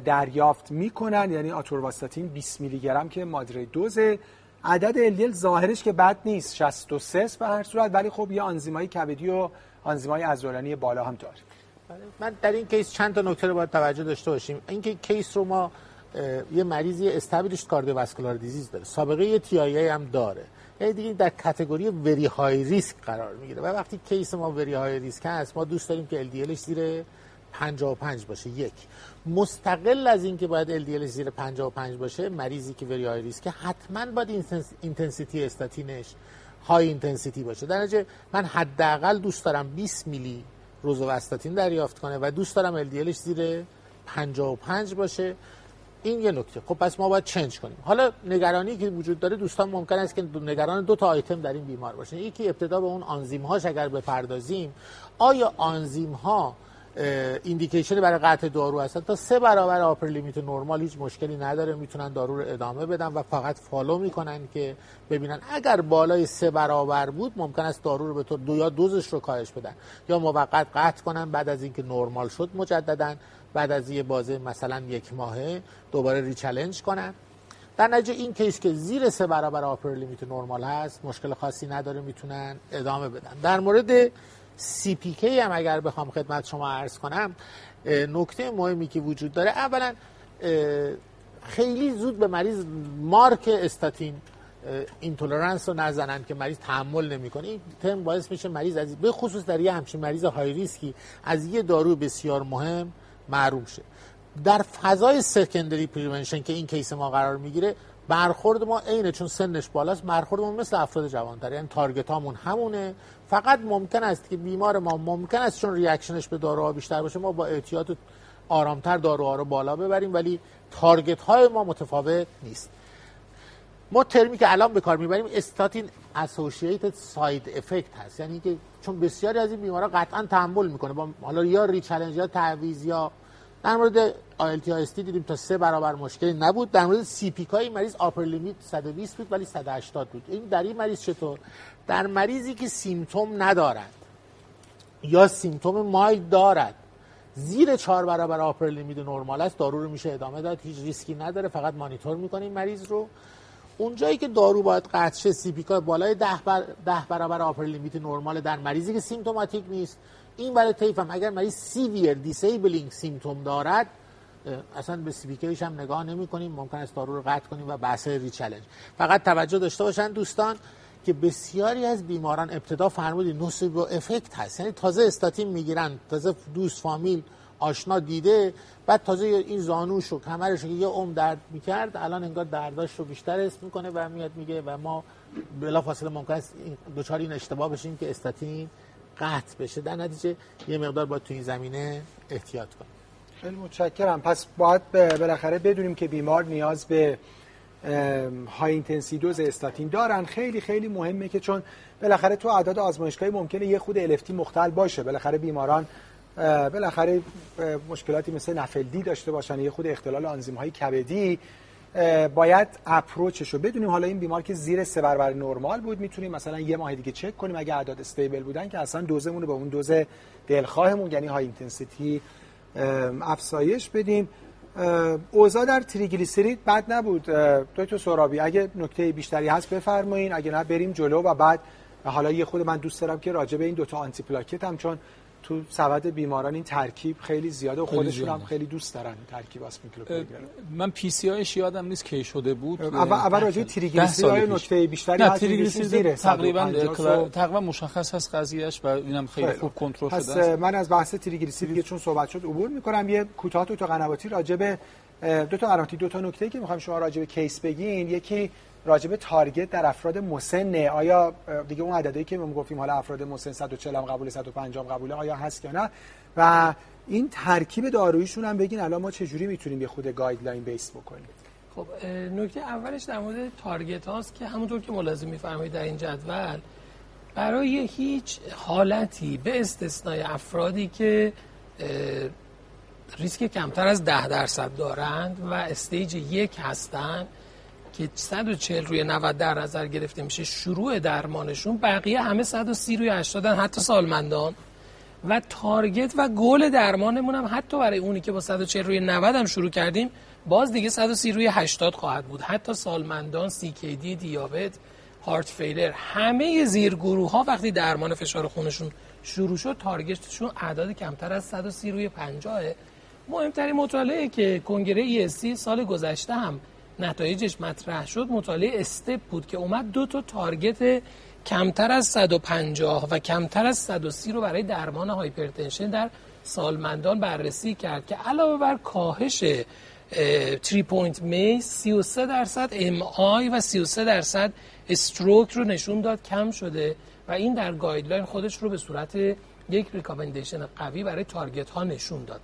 دریافت می‌کنن. یعنی آتورواستاتین 20 میلی گرم که مادریت دوزه. عدد LDL ظاهرش که بد نیست 63 به هر صورت. ولی خب یه آنزیمای کبدی و آنزیمای عضلانی بالا هم داره بله، من در این کیس چند تا نکته رو باید توجه داشته باشیم. اینکه کیس رو ما یه مریضی established cardiovascular disease داره. سابقه یه TIA هم داره. یعنی دیگه در category very high risk قرار می‌گیره. و وقتی کیس ما very high risk هست ما دوست داریم که LDLش زیر 55 باشه. یک. مستقل از اینکه باید LDL زیر 55 باشه مریضی که very high risk حتما باید intensity استاتینش high intensity باشه. در نتیجه من حداقل دوست دارم 20 میلی روزوستاتین دریافت کنه و دوست دارم LDLش زیر 55 باشه. این یه نکته. خب پس ما باید change کنیم. حالا نگرانی که وجود داره دوستان ممکن است که نگران دو تا آیتم در این بیمار باشن. یکی ابتدا به اون آنزیم هاش اگر بپردازیم آیا آنزیم ها indication برای قطع دارو هستن؟ تا سه برابر upper limit نرمال هیچ مشکلی نداره می‌تونن دارو رو ادامه بدن و فقط follow می‌کنن که ببینن. اگر بالای سه برابر بود ممکن است دارو رو به طور یا دوزش رو کاهش بدن. یا موقت قطع کنن بعد از اینکه نرمال شد مجددا بعد از یه بازه مثلا یک ماهه دوباره rechallenge کنن. در نتیجه این کیس که زیر سه برابر upper limit نرمال هست مشکل خاصی نداره می‌تونن ادامه بدن. در مورد CPK هم اگر بخوام خدمت شما عرض کنم نکته مهمی که وجود داره اولا خیلی زود به مریض مارک statin intolerance رو نزنن که مریض تحمل نمی‌کنه. این تم باعث میشه مریض از به خصوص در یه همچین مریض high risk ی از یه دارو بسیار مهم محروم شه. در فضای secondary prevention که این کیس ما قرار می‌گیره برخورد ما عینه چون سنش بالاست برخورد ما مثل افراد جوانتر یعنی target هامون همونه. فقط ممکن است که بیمار ما ممکن است چون reaction ش به داروها بیشتر باشه ما با احتیاط آرامتر داروها رو بالا ببریم ولی target های ما متفاوت نیست. ما ترمی که الان به کار می‌بریم statin associated side effect هست. یعنی که چون بسیاری از این بیمارا قطعا تحمل می‌کنه. با حالا یا rechallenge یا تعویض یا در مورد LFT دیدیم تا سه برابر مشکلی نبود. در مورد CPK مریض upper limit 120 بود ولی 180 بود. این در این مریض چطور؟ در مریضی که symptom ندارد یا symptom mild دارد زیر چهار برابر upper limit نرمال است دارو رو میشه ادامه داد هیچ ریسکی نداره فقط مانیتور می‌کنیم مریض رو. اونجایی که دارو باید قطع شه CPK بالای 10 بر... برابر upper limit نرمال در مریضی که symptomatic نیست. این برای طیف هم. اگر مریض severe disabling symptom دارد اصلا به CPK ش هم نگاه نمی کنیم ممکن است دارو رو قطع کنیم و بحث rechallenge. فقط توجه داشته باشن دوستان که بسیاری از بیماران ابتدا فرمودی nocebo effect هست. یعنی تازه استاتین می‌گیرن تازه دوست فامیل آشنا دیده بعد تازه این زانوش و کمرش که یه عمر درد می‌کرد الان انگار درداش رو بیشتر اسم می‌کنه و میاد میگه و ما بلا فاصله ممکن است دوچار این اشتباه بشیم که استاتین قطع بشه. در نتیجه یه مقدار باید تو این زمینه احتیاط کنیم. خیلی متشکرم. پس باید بالاخره بدونیم که بیمار نیاز به های اینتنسی دوز استاتین دارن. خیلی خیلی مهمه که چون بالاخره تو اعداد آزمایشگاهی ممکنه یه خود الفتی مختل باشه. بالاخره بیماران بالاخره مشکلاتی مثل نفلدی داشته باشن یه خود اختلال آنزیم های کبدی باید approach ش رو بدونیم. حالا این بیمار که زیر سه برابر نرمال بود می‌تونیم مثلا یه ماه دیگه چک کنیم. اگه اعداد stable بودن که اصلا دوزمون رو به اون دوز دلخواهمون یعنی high intensity افزایش بدیم. اوضاع در تریگلیسیرید بد نبود. دکتر سرابی اگه نکته بیشتری هست بفرمایین. اگه نه بریم جلو و بعد حالا یه خود من دوست دارم که راجع به این دوتا antiplatelet هم چون تو سبد بیماران این ترکیب خیلی زیاده و خودشون هم خیلی دوست دارن ترکیب من پی سی آیش یادم نیست کی شده بود. اول اول راجع تریگلیسیرید نکته بیشتری هست تریگلیسیرید تقریبا تقریبا مشخص هست قضیهش و اینم خیلی خوب کنترل شده است. من از بحث تریگلیسیرید چون صحبت شد عبور می‌کنم یه کوتاه تو قنواتی راجع به دو تا قنواتی دو تا نکته که می‌خوام شما راجع به کیس بگین. یکی راجب تارگت در افراد مسن آیا دیگه اون عددی که ما گفتیم حالا افراد مسن 140 هم قبول 150 هم قبوله آیا هست یا نه؟ و این ترکیب داروییشون هم بگین الان ما چجوری می‌تونیم یه خود guideline base بکنیم؟ خب نکته اولش در مورد target هاست که همونطور که ملازم میفرمایید در این جدول برای هیچ حالتی به استثنای افرادی که ریسک کمتر از ده درصد دارند و stage یک هستند که 140 روی 90 در نظر گرفته میشه شروع درمانشون بقیه همه 130 روی 80 حتی سالمندان. و تارگت و گل درمانمون هم حتی برای اونی که با 140 روی 90 هم شروع کردیم باز دیگه 130 روی 80 خواهد بود. حتی سالمندان دی دیابت هارت فیلر همه زیرگروه ها وقتی درمان فشار خونشون شروع شد تارگتشون اعداد کمتر از 130 روی 50 مهمترین مطالعه که کنگره ESC سال گذشته هم نتایجش مطرح شد. مطالعه استپ بود که اومد دو تا تارگت کمتر از 150 و کمتر از 130 رو برای درمان هایپرتنشن در سالمندان بررسی کرد که علاوه بر کاهش 3 پوینت می 33 درصد ام آی و 33 درصد استروک رو نشون داد کم شده و این در گایدلاین خودش رو به صورت یک ریکامندیشن قوی برای تارگت ها نشون داد.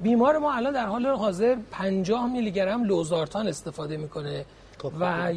بیمار ما الان در حال حاضر 50 میلی گرم لوزارتان استفاده می‌کنه. و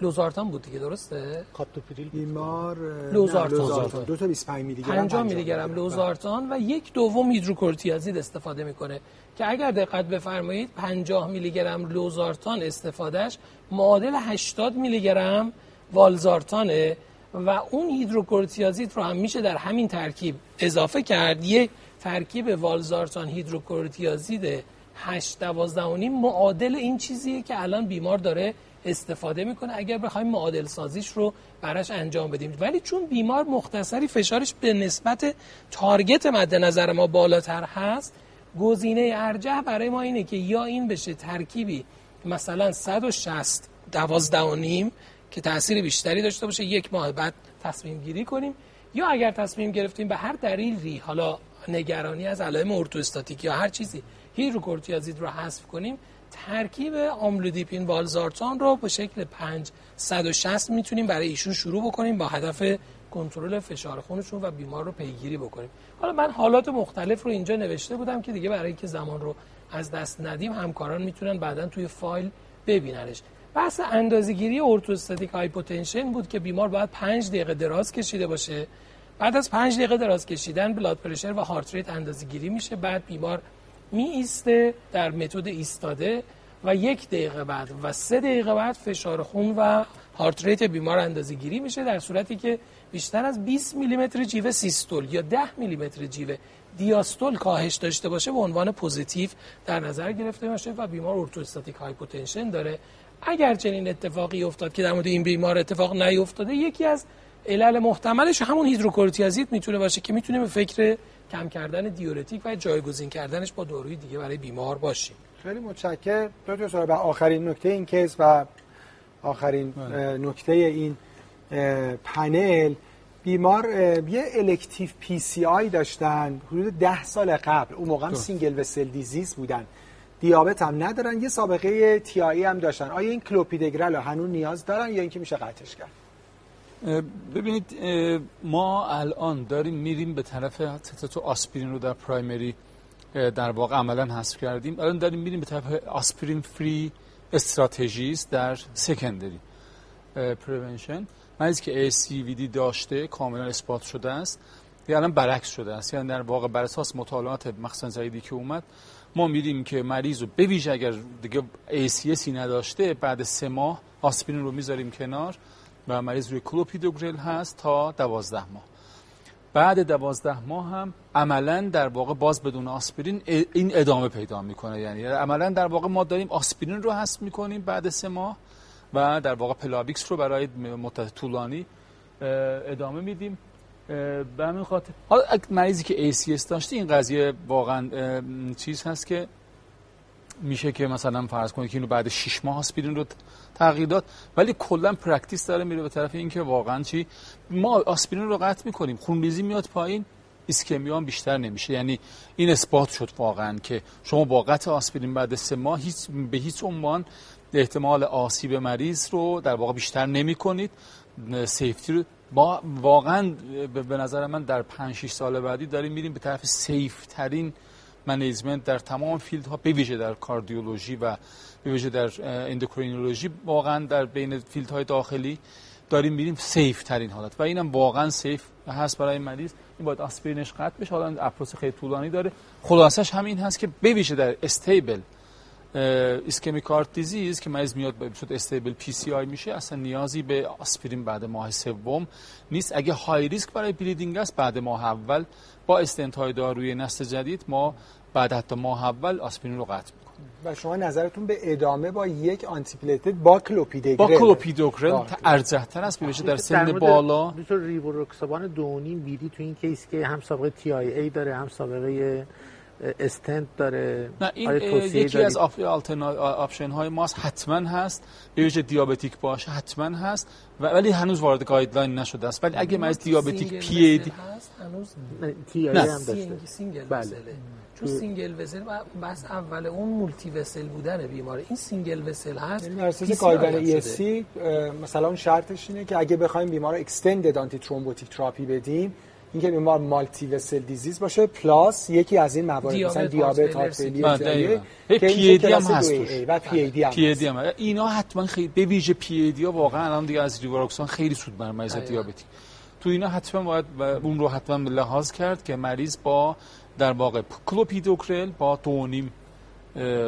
لوزارتان بود دیگه درسته؟ کاپتوپریل بیمار لوزارتان, لوزارتان. دو تا 25 میلی گرم 50 میلی گرم لوزارتان و یک دوم هیدروکورتیازید استفاده می‌کنه. که اگر دقت بفرمایید 50 میلی گرم لوزارتان استفادهش معادل 80 میلی گرم والزارتانه و اون هیدروکورتیازید رو هم میشه در همین ترکیب اضافه کرد. یک ترکیب والزارتان هیدروکورتیازید 8 12 معادل این چیزیه که الان بیمار داره استفاده می‌کنه. اگر بخوایم معادل سازیش رو براش انجام بدیم. ولی چون بیمار مختصری فشارش به نسبت تارگت مد نظر ما بالاتر هست گزینه ارجح برای ما اینه که یا این بشه ترکیبی مثلا 160 12 نیم که تاثیر بیشتری داشته باشه یک ماه بعد تصمیم گیری کنیم یا اگر تصمیم گرفتیم به هر دلیلی حالا نگرانی از علائم ارتوستاتیک یا هر چیزی. هیدروکورتیازید رو حذف کنیم. ترکیب آملودیپین والزارتان رو به شکل 5 160 می‌تونیم برای ایشون شروع بکنیم با هدف کنترل فشار خونشون و بیمار رو پیگیری بکنیم. حالا من حالات مختلف رو اینجا نوشته بودم که دیگه برای اینکه زمان رو از دست ندیم همکاران می‌تونن بعدا توی فایل ببیننش. بحث اندازه‌گیری ارتوستاتیک هایپوتنشن بود که بیمار باید 5 دقیقه دراز کشیده باشه. بعد از پنج دقیقه دراز کشیدن blood pressure و heart rate اندازه گیری میشه بعد بیمار می ایسته در متد ایستاده و یک دقیقه بعد و سه دقیقه بعد فشار خون و heart rate بیمار اندازه گیری میشه در صورتی که بیشتر از 20 میلیمتر جیوه سیستول یا 10 میلیمتر جیوه دیاستول کاهش داشته باشه به عنوان positive در نظر گرفته باشه و بیمار orthostatic hypotension داره. اگر چنین اتفاقی افتاد که در مورد این بیمار اتفاق نیفتاده یکی از علل محتملش همون هیدروکلروتیازید می‌تونه باشه که می‌تونه به فکر کم کردن دیورتیک و جایگزین کردنش با داروی دیگه برای بیمار باشیم. خیلی متشکرم دکتر سوال. و آخرین نکته این کیس و آخرین بله. نکته این پنل. بیمار یه elective PCI داشتن حدود ده سال قبل. اون موقع هم single vessel disease بودن. دیابت هم ندارن. یه سابقه TIA هم داشتن. آیا این کلوپیدوگرل هنوز نیاز دارن یا اینکه میشه قطعش کرد؟ ببینید ما الان داریم میریم به طرف تو آسپرین رو در پرایمری در واقع عملا حذف کردیم. الان داریم میریم به طرف آسپرین فری استراتژی است در سکندری. پریونشن مریضی که ACVD داشته کاملا اثبات شده است. یا الان برعکس شده است. یعنی در واقع بر اساس مطالعات مخصوصا جدیدی که اومد ما میدیم که مریض رو به ویژه اگر دیگه ACSی نداشته بعد سه ماه آسپرین رو می‌ذاریم کنار. و مریض روی کلوپیدوگرل هست تا دوازده ماه. بعد دوازده ماه هم عملا در واقع باز بدون آسپرین این ادامه پیدا می‌کنه. یعنی عملا در واقع ما داریم آسپرین رو حذف می‌کنیم بعد سه ماه و در واقع پلاویکس رو برای مدت طولانی ادامه میدیم. به همین خاطر حالا مریضی که ACS داشته این قضیه واقعا چیز هست که میشه که مثلا فرض کنید که اینو بعد 6 ماه آسپرین رو تغییر داد ولی کلا practice داره میره به طرف اینکه واقعا چی؟ ما آسپرین رو قطع می‌کنیم خونریزی میاد پایین ایسکمی هم بیشتر نمیشه. یعنی این اثبات شد واقعا که شما با قطع آسپرین بعد سه ماه هیچ به هیچ عنوان احتمال آسیب مریض رو در واقع بیشتر نمی کنید safety رو با واقعا به نظر من در 5 6 سال بعدی داریم میریم به طرف safe ترین management در تمام field ها به ویژه در کاردیولوژی و به ویژه در اندوکرینولوژی واقعا در بین field های داخلی داریم میریم safe ترین حالت. و اینم واقعا safe هست برای مریض. این باید آسپرینش قطع بشه. حالا approach خیلی طولانی داره. خلاصش همین هست که به ویژه در stable ischemic heart disease که مریض میاد به صورت stable PCI میشه. اصلا نیازی به آسپرین بعد ماه سوم نیست. اگه high risk برای bleeding است بعد ماه اول با استنت های داروی نسل جدید ما بعد حتی ماه اول آسپرین رو قطع می‌کنیم. و شما نظرتون به ادامه با یک antiplatelet با کلوپیدوگرل با کلوپیدوگرل ارجح تر است. بشه در سن بالا. دکتر ریواروکسابان دو و نیم BID تو این کیس که هم سابقه TIA داره هم سابقه استنت داره؟ نه این یکی از option های ماست حتما هست. به ویژه diabetic باشه حتما هست. ولی هنوز وارد guideline نشده است. ولی اگه از diabetic PAD هست هنوز تی هم داشته. سینگل بله. چون سینگل وسل بس اول اون مولتی وسل بودن بیماره. این سینگل وسل هست. یعنی اساس قاعده ای سی مثلا اون شرطش اینه که اگه بخوایم بیمار اکستندد آنتی ترومبوتیک تراپی بدیم اینکه بیمار مالتی وسل دیزیز باشه پلاس یکی از این موارد مثلا دیابت هارت فیلیر پی ای دی هم هست و پی ای دی هم, پی ای دی هم. اینا حتما خیلی به ویژه پی ای دی ها واقعا الان دیگه از ریواروکسان خیلی سود بر مریض دیابتی. تو اینا حتما باید اون رو حتما لحاظ کرد که مریض با در واقع کلوپیدوگرل با دو و نیم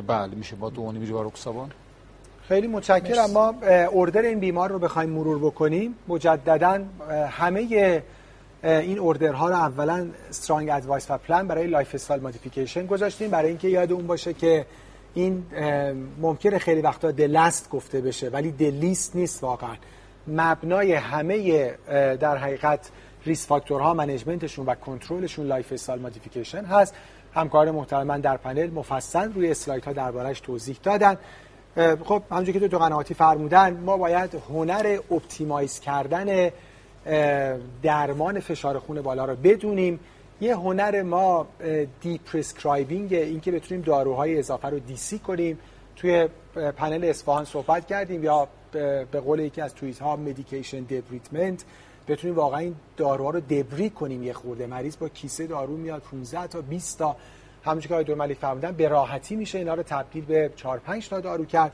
بله میشه با دو و نیم ریواروکسابان خیلی متشکرم. ما order این بیمار رو بخوایم مرور بکنیم. مجددا همه این order ها رو اولا strong advice و پلان برای lifestyle modification گذاشتیم. برای اینکه یاد اون باشه که این ممکنه خیلی وقتا the last گفته بشه ولی the least نیست واقعا. مبنای همه در حقیقت risk factor ها management شون و کنترلشون lifestyle modification هست. همکار محترم من در پنل مفصل روی اسلاید ها دربارش توضیح دادن. خب همونجوری که دکتر قنواتی فرمودن ما باید هنر optimize کردن درمان فشار خون بالا رو بدونیم. یه هنر ما deprescribing این که بتونیم داروهای اضافه رو DC کنیم. توی پنل اصفهان صحبت کردیم یا به قول یکی از توییت ها medication debridement بتونیم واقعا این داروها رو debride کنیم. یه خورده مریض با کیسه دارو میاد 15 تا 20 تا. همونجوری که آقای ملک فرمودن به راحتی میشه اینا رو تبدیل به 4 5 تا دارو کرد.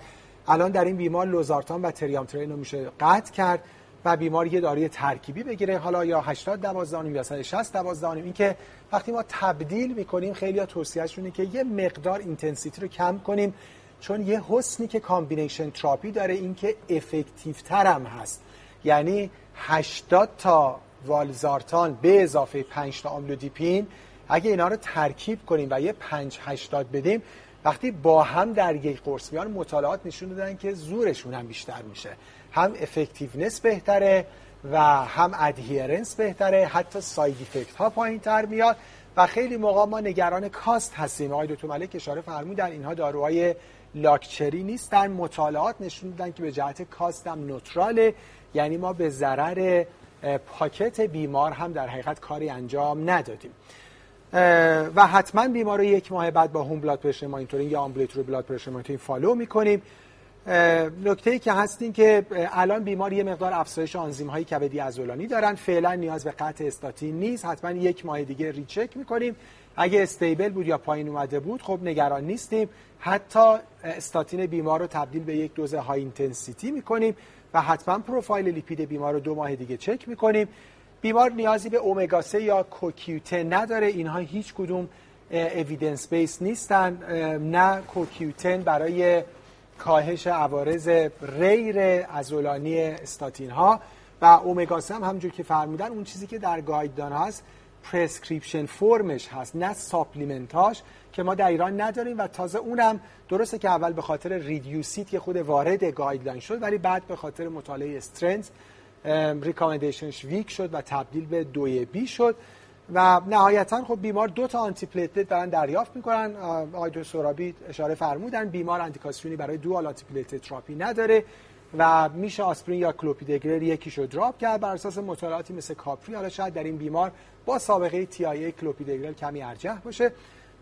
الان در این بیمار لوزارتان و تریامترن رو میشه قطع کرد. و بیمار یه داروی ترکیبی بگیره حالا یا 80 12 یا 60 12 این که وقتی ما تبدیل می‌کنیم خیلی ها توصیهشونه که یه مقدار intensity رو کم کنیم چون یه حسنی که combination therapy داره این که effective ترم هست. یعنی 80 تا والسارتان به اضافه 5 تا آملودیپین اگه اینا رو ترکیب کنیم و یه 5 80 بدیم وقتی با هم در یک قرص میان مطالعات نشون دادن که زورشون هم بیشتر میشه. هم effectiveness بهتره و هم adherence بهتره. حتی side effect ها پایین تر میاد. و خیلی موقع ما نگران cost هستیم. آقای دکتر ملک اشاره فرمودن اینها داروهای لاکچری نیستن. مطالعات نشون دادن که به جهت cost هم neutral ه یعنی ما به ضرر pocket بیمار هم در حقیقت کاری انجام ندادیم. و حتما بیمار رو یک ماه بعد با home blood pressure monitoring یا ambulatory blood pressure monitoring follow می‌کنیم. نکته ای که هستین که الان بیمار یه مقدار افزایش آنزیم های کبدی عضلانی دارن. فعلا نیاز به قطع استاتین نیست. حتما یک ماه دیگه recheck می‌کنیم. اگه stable بود یا پایین اومده بود خب نگران نیستیم. حتی استاتین بیمار رو تبدیل به یک دوز high intensity می‌کنیم و حتما profile lipid بیمار رو دو ماه دیگه چک می‌کنیم. بیمار نیازی به اومگا 3 یا کوکیوتن نداره. اینها هیچ کدوم evidence based نیستن. نه کوکیوتن برای کاهش عوارض غیر عضلانی استاتین ها و اومگا 3 هم که فرمودن اون چیزی که در guideline هست prescription form ش هست نه supplement اش که ما در ایران نداریم و تازه اونم درسته که اول به خاطر REDUCE-IT که خود وارد guideline شد ولی بعد به خاطر مطالعه STRENGTH recommendation ش weak شد و تبدیل به دو b شد. و نهایتا خب بیمار دو تا antiplatelet دارن دریافت می‌کنن. آقای سورابی اشاره فرمودن بیمار اندیکاسیونی برای dual antiplatelet therapy نداره و میشه آسپرین یا کلوپیدگرل یکیشو drop کرد بر اساس مطالعاتی مثل CAPRIE. حالا شاید در این بیمار با سابقه TIA کلوپیدگرل کمی ارجح باشه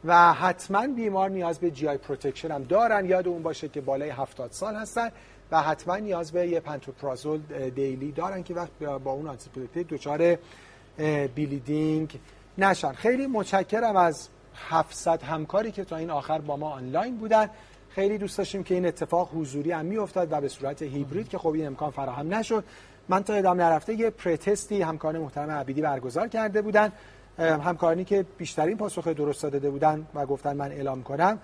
و حتما بیمار نیاز به GI protection هم دارن. یادمون باشه که بالای 70 سال هستن و حتما نیاز به یه پنتوپرازول daily دارن که یه وقت با اون antiplatelet دچار bleeding نشن خیلی متشکرم از 700 همکاری که تا این آخر با ما آنلاین بودن. خیلی دوست داشتیم که این اتفاق حضوری هم میافتاد و به صورت هیبرید که خب این امکان فراهم نشد. من تا ادامه نرفته یه پرتستی همکار محترم عبیدی برگزار کرده بودن. همکارانی که بیشترین پاسخ درست داده بودن و گفتن من اعلام کنم.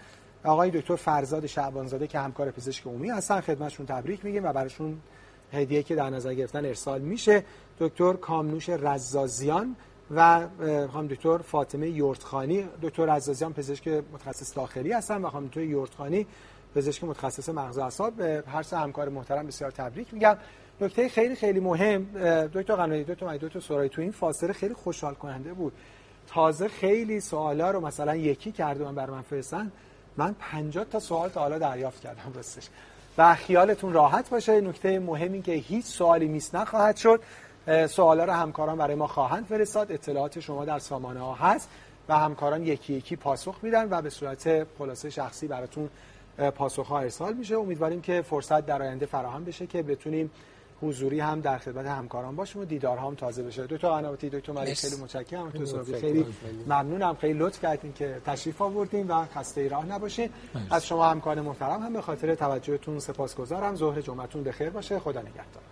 آقای دکتر فرزاد شعبانزاده که همکار پزشک عمومی هستن خدمتشون تبریک میگیم و براشون هدیه که در نظر گرفتن ارسال میشه. دکتر کامنوش رزازیان و خانم دکتر فاطمه یورتخانی دکتر رزازیان پزشک متخصص داخلی هستن و خانم دکتر یورتخانی پزشک متخصص مغز اعصاب. به هر سه همکار محترم بسیار تبریک میگم. نکته خیلی خیلی مهم دکتر قنایی دکتر دکتر سورای تو این فاصله خیلی خوشحال کننده بود. تازه خیلی سوالا رو مثلا یکی کرده من بر من فرستن من 50 تا سوال تا حالا دریافت کردم راستش. و خیالتون راحت باشه. نکته مهمی که هیچ سوالی میس نخواهد شد. سوالا رو همکاران برای ما خواهند فرستاد. اطلاعات شما در سامانه ها هست و همکاران یکی یکی پاسخ میدن و به صورت خلاصه شخصی براتون پاسخ ها ارسال میشه. امیدواریم که فرصت در آینده فراهم بشه که بتونیم حضوری هم در خدمت همکاران باشیم و دیدار هم تازه بشه. دو تا دو تا ملک خیلی متشکرم. تو سوابی خیلی ممنونم. خیلی لطف کردین که تشریف آوردین و خسته راه نباشین. از شما همکار محترم هم به خاطر توجهتون سپاسگزارم. ظهر جمعتون بخیر باشه. خدا نگهدار.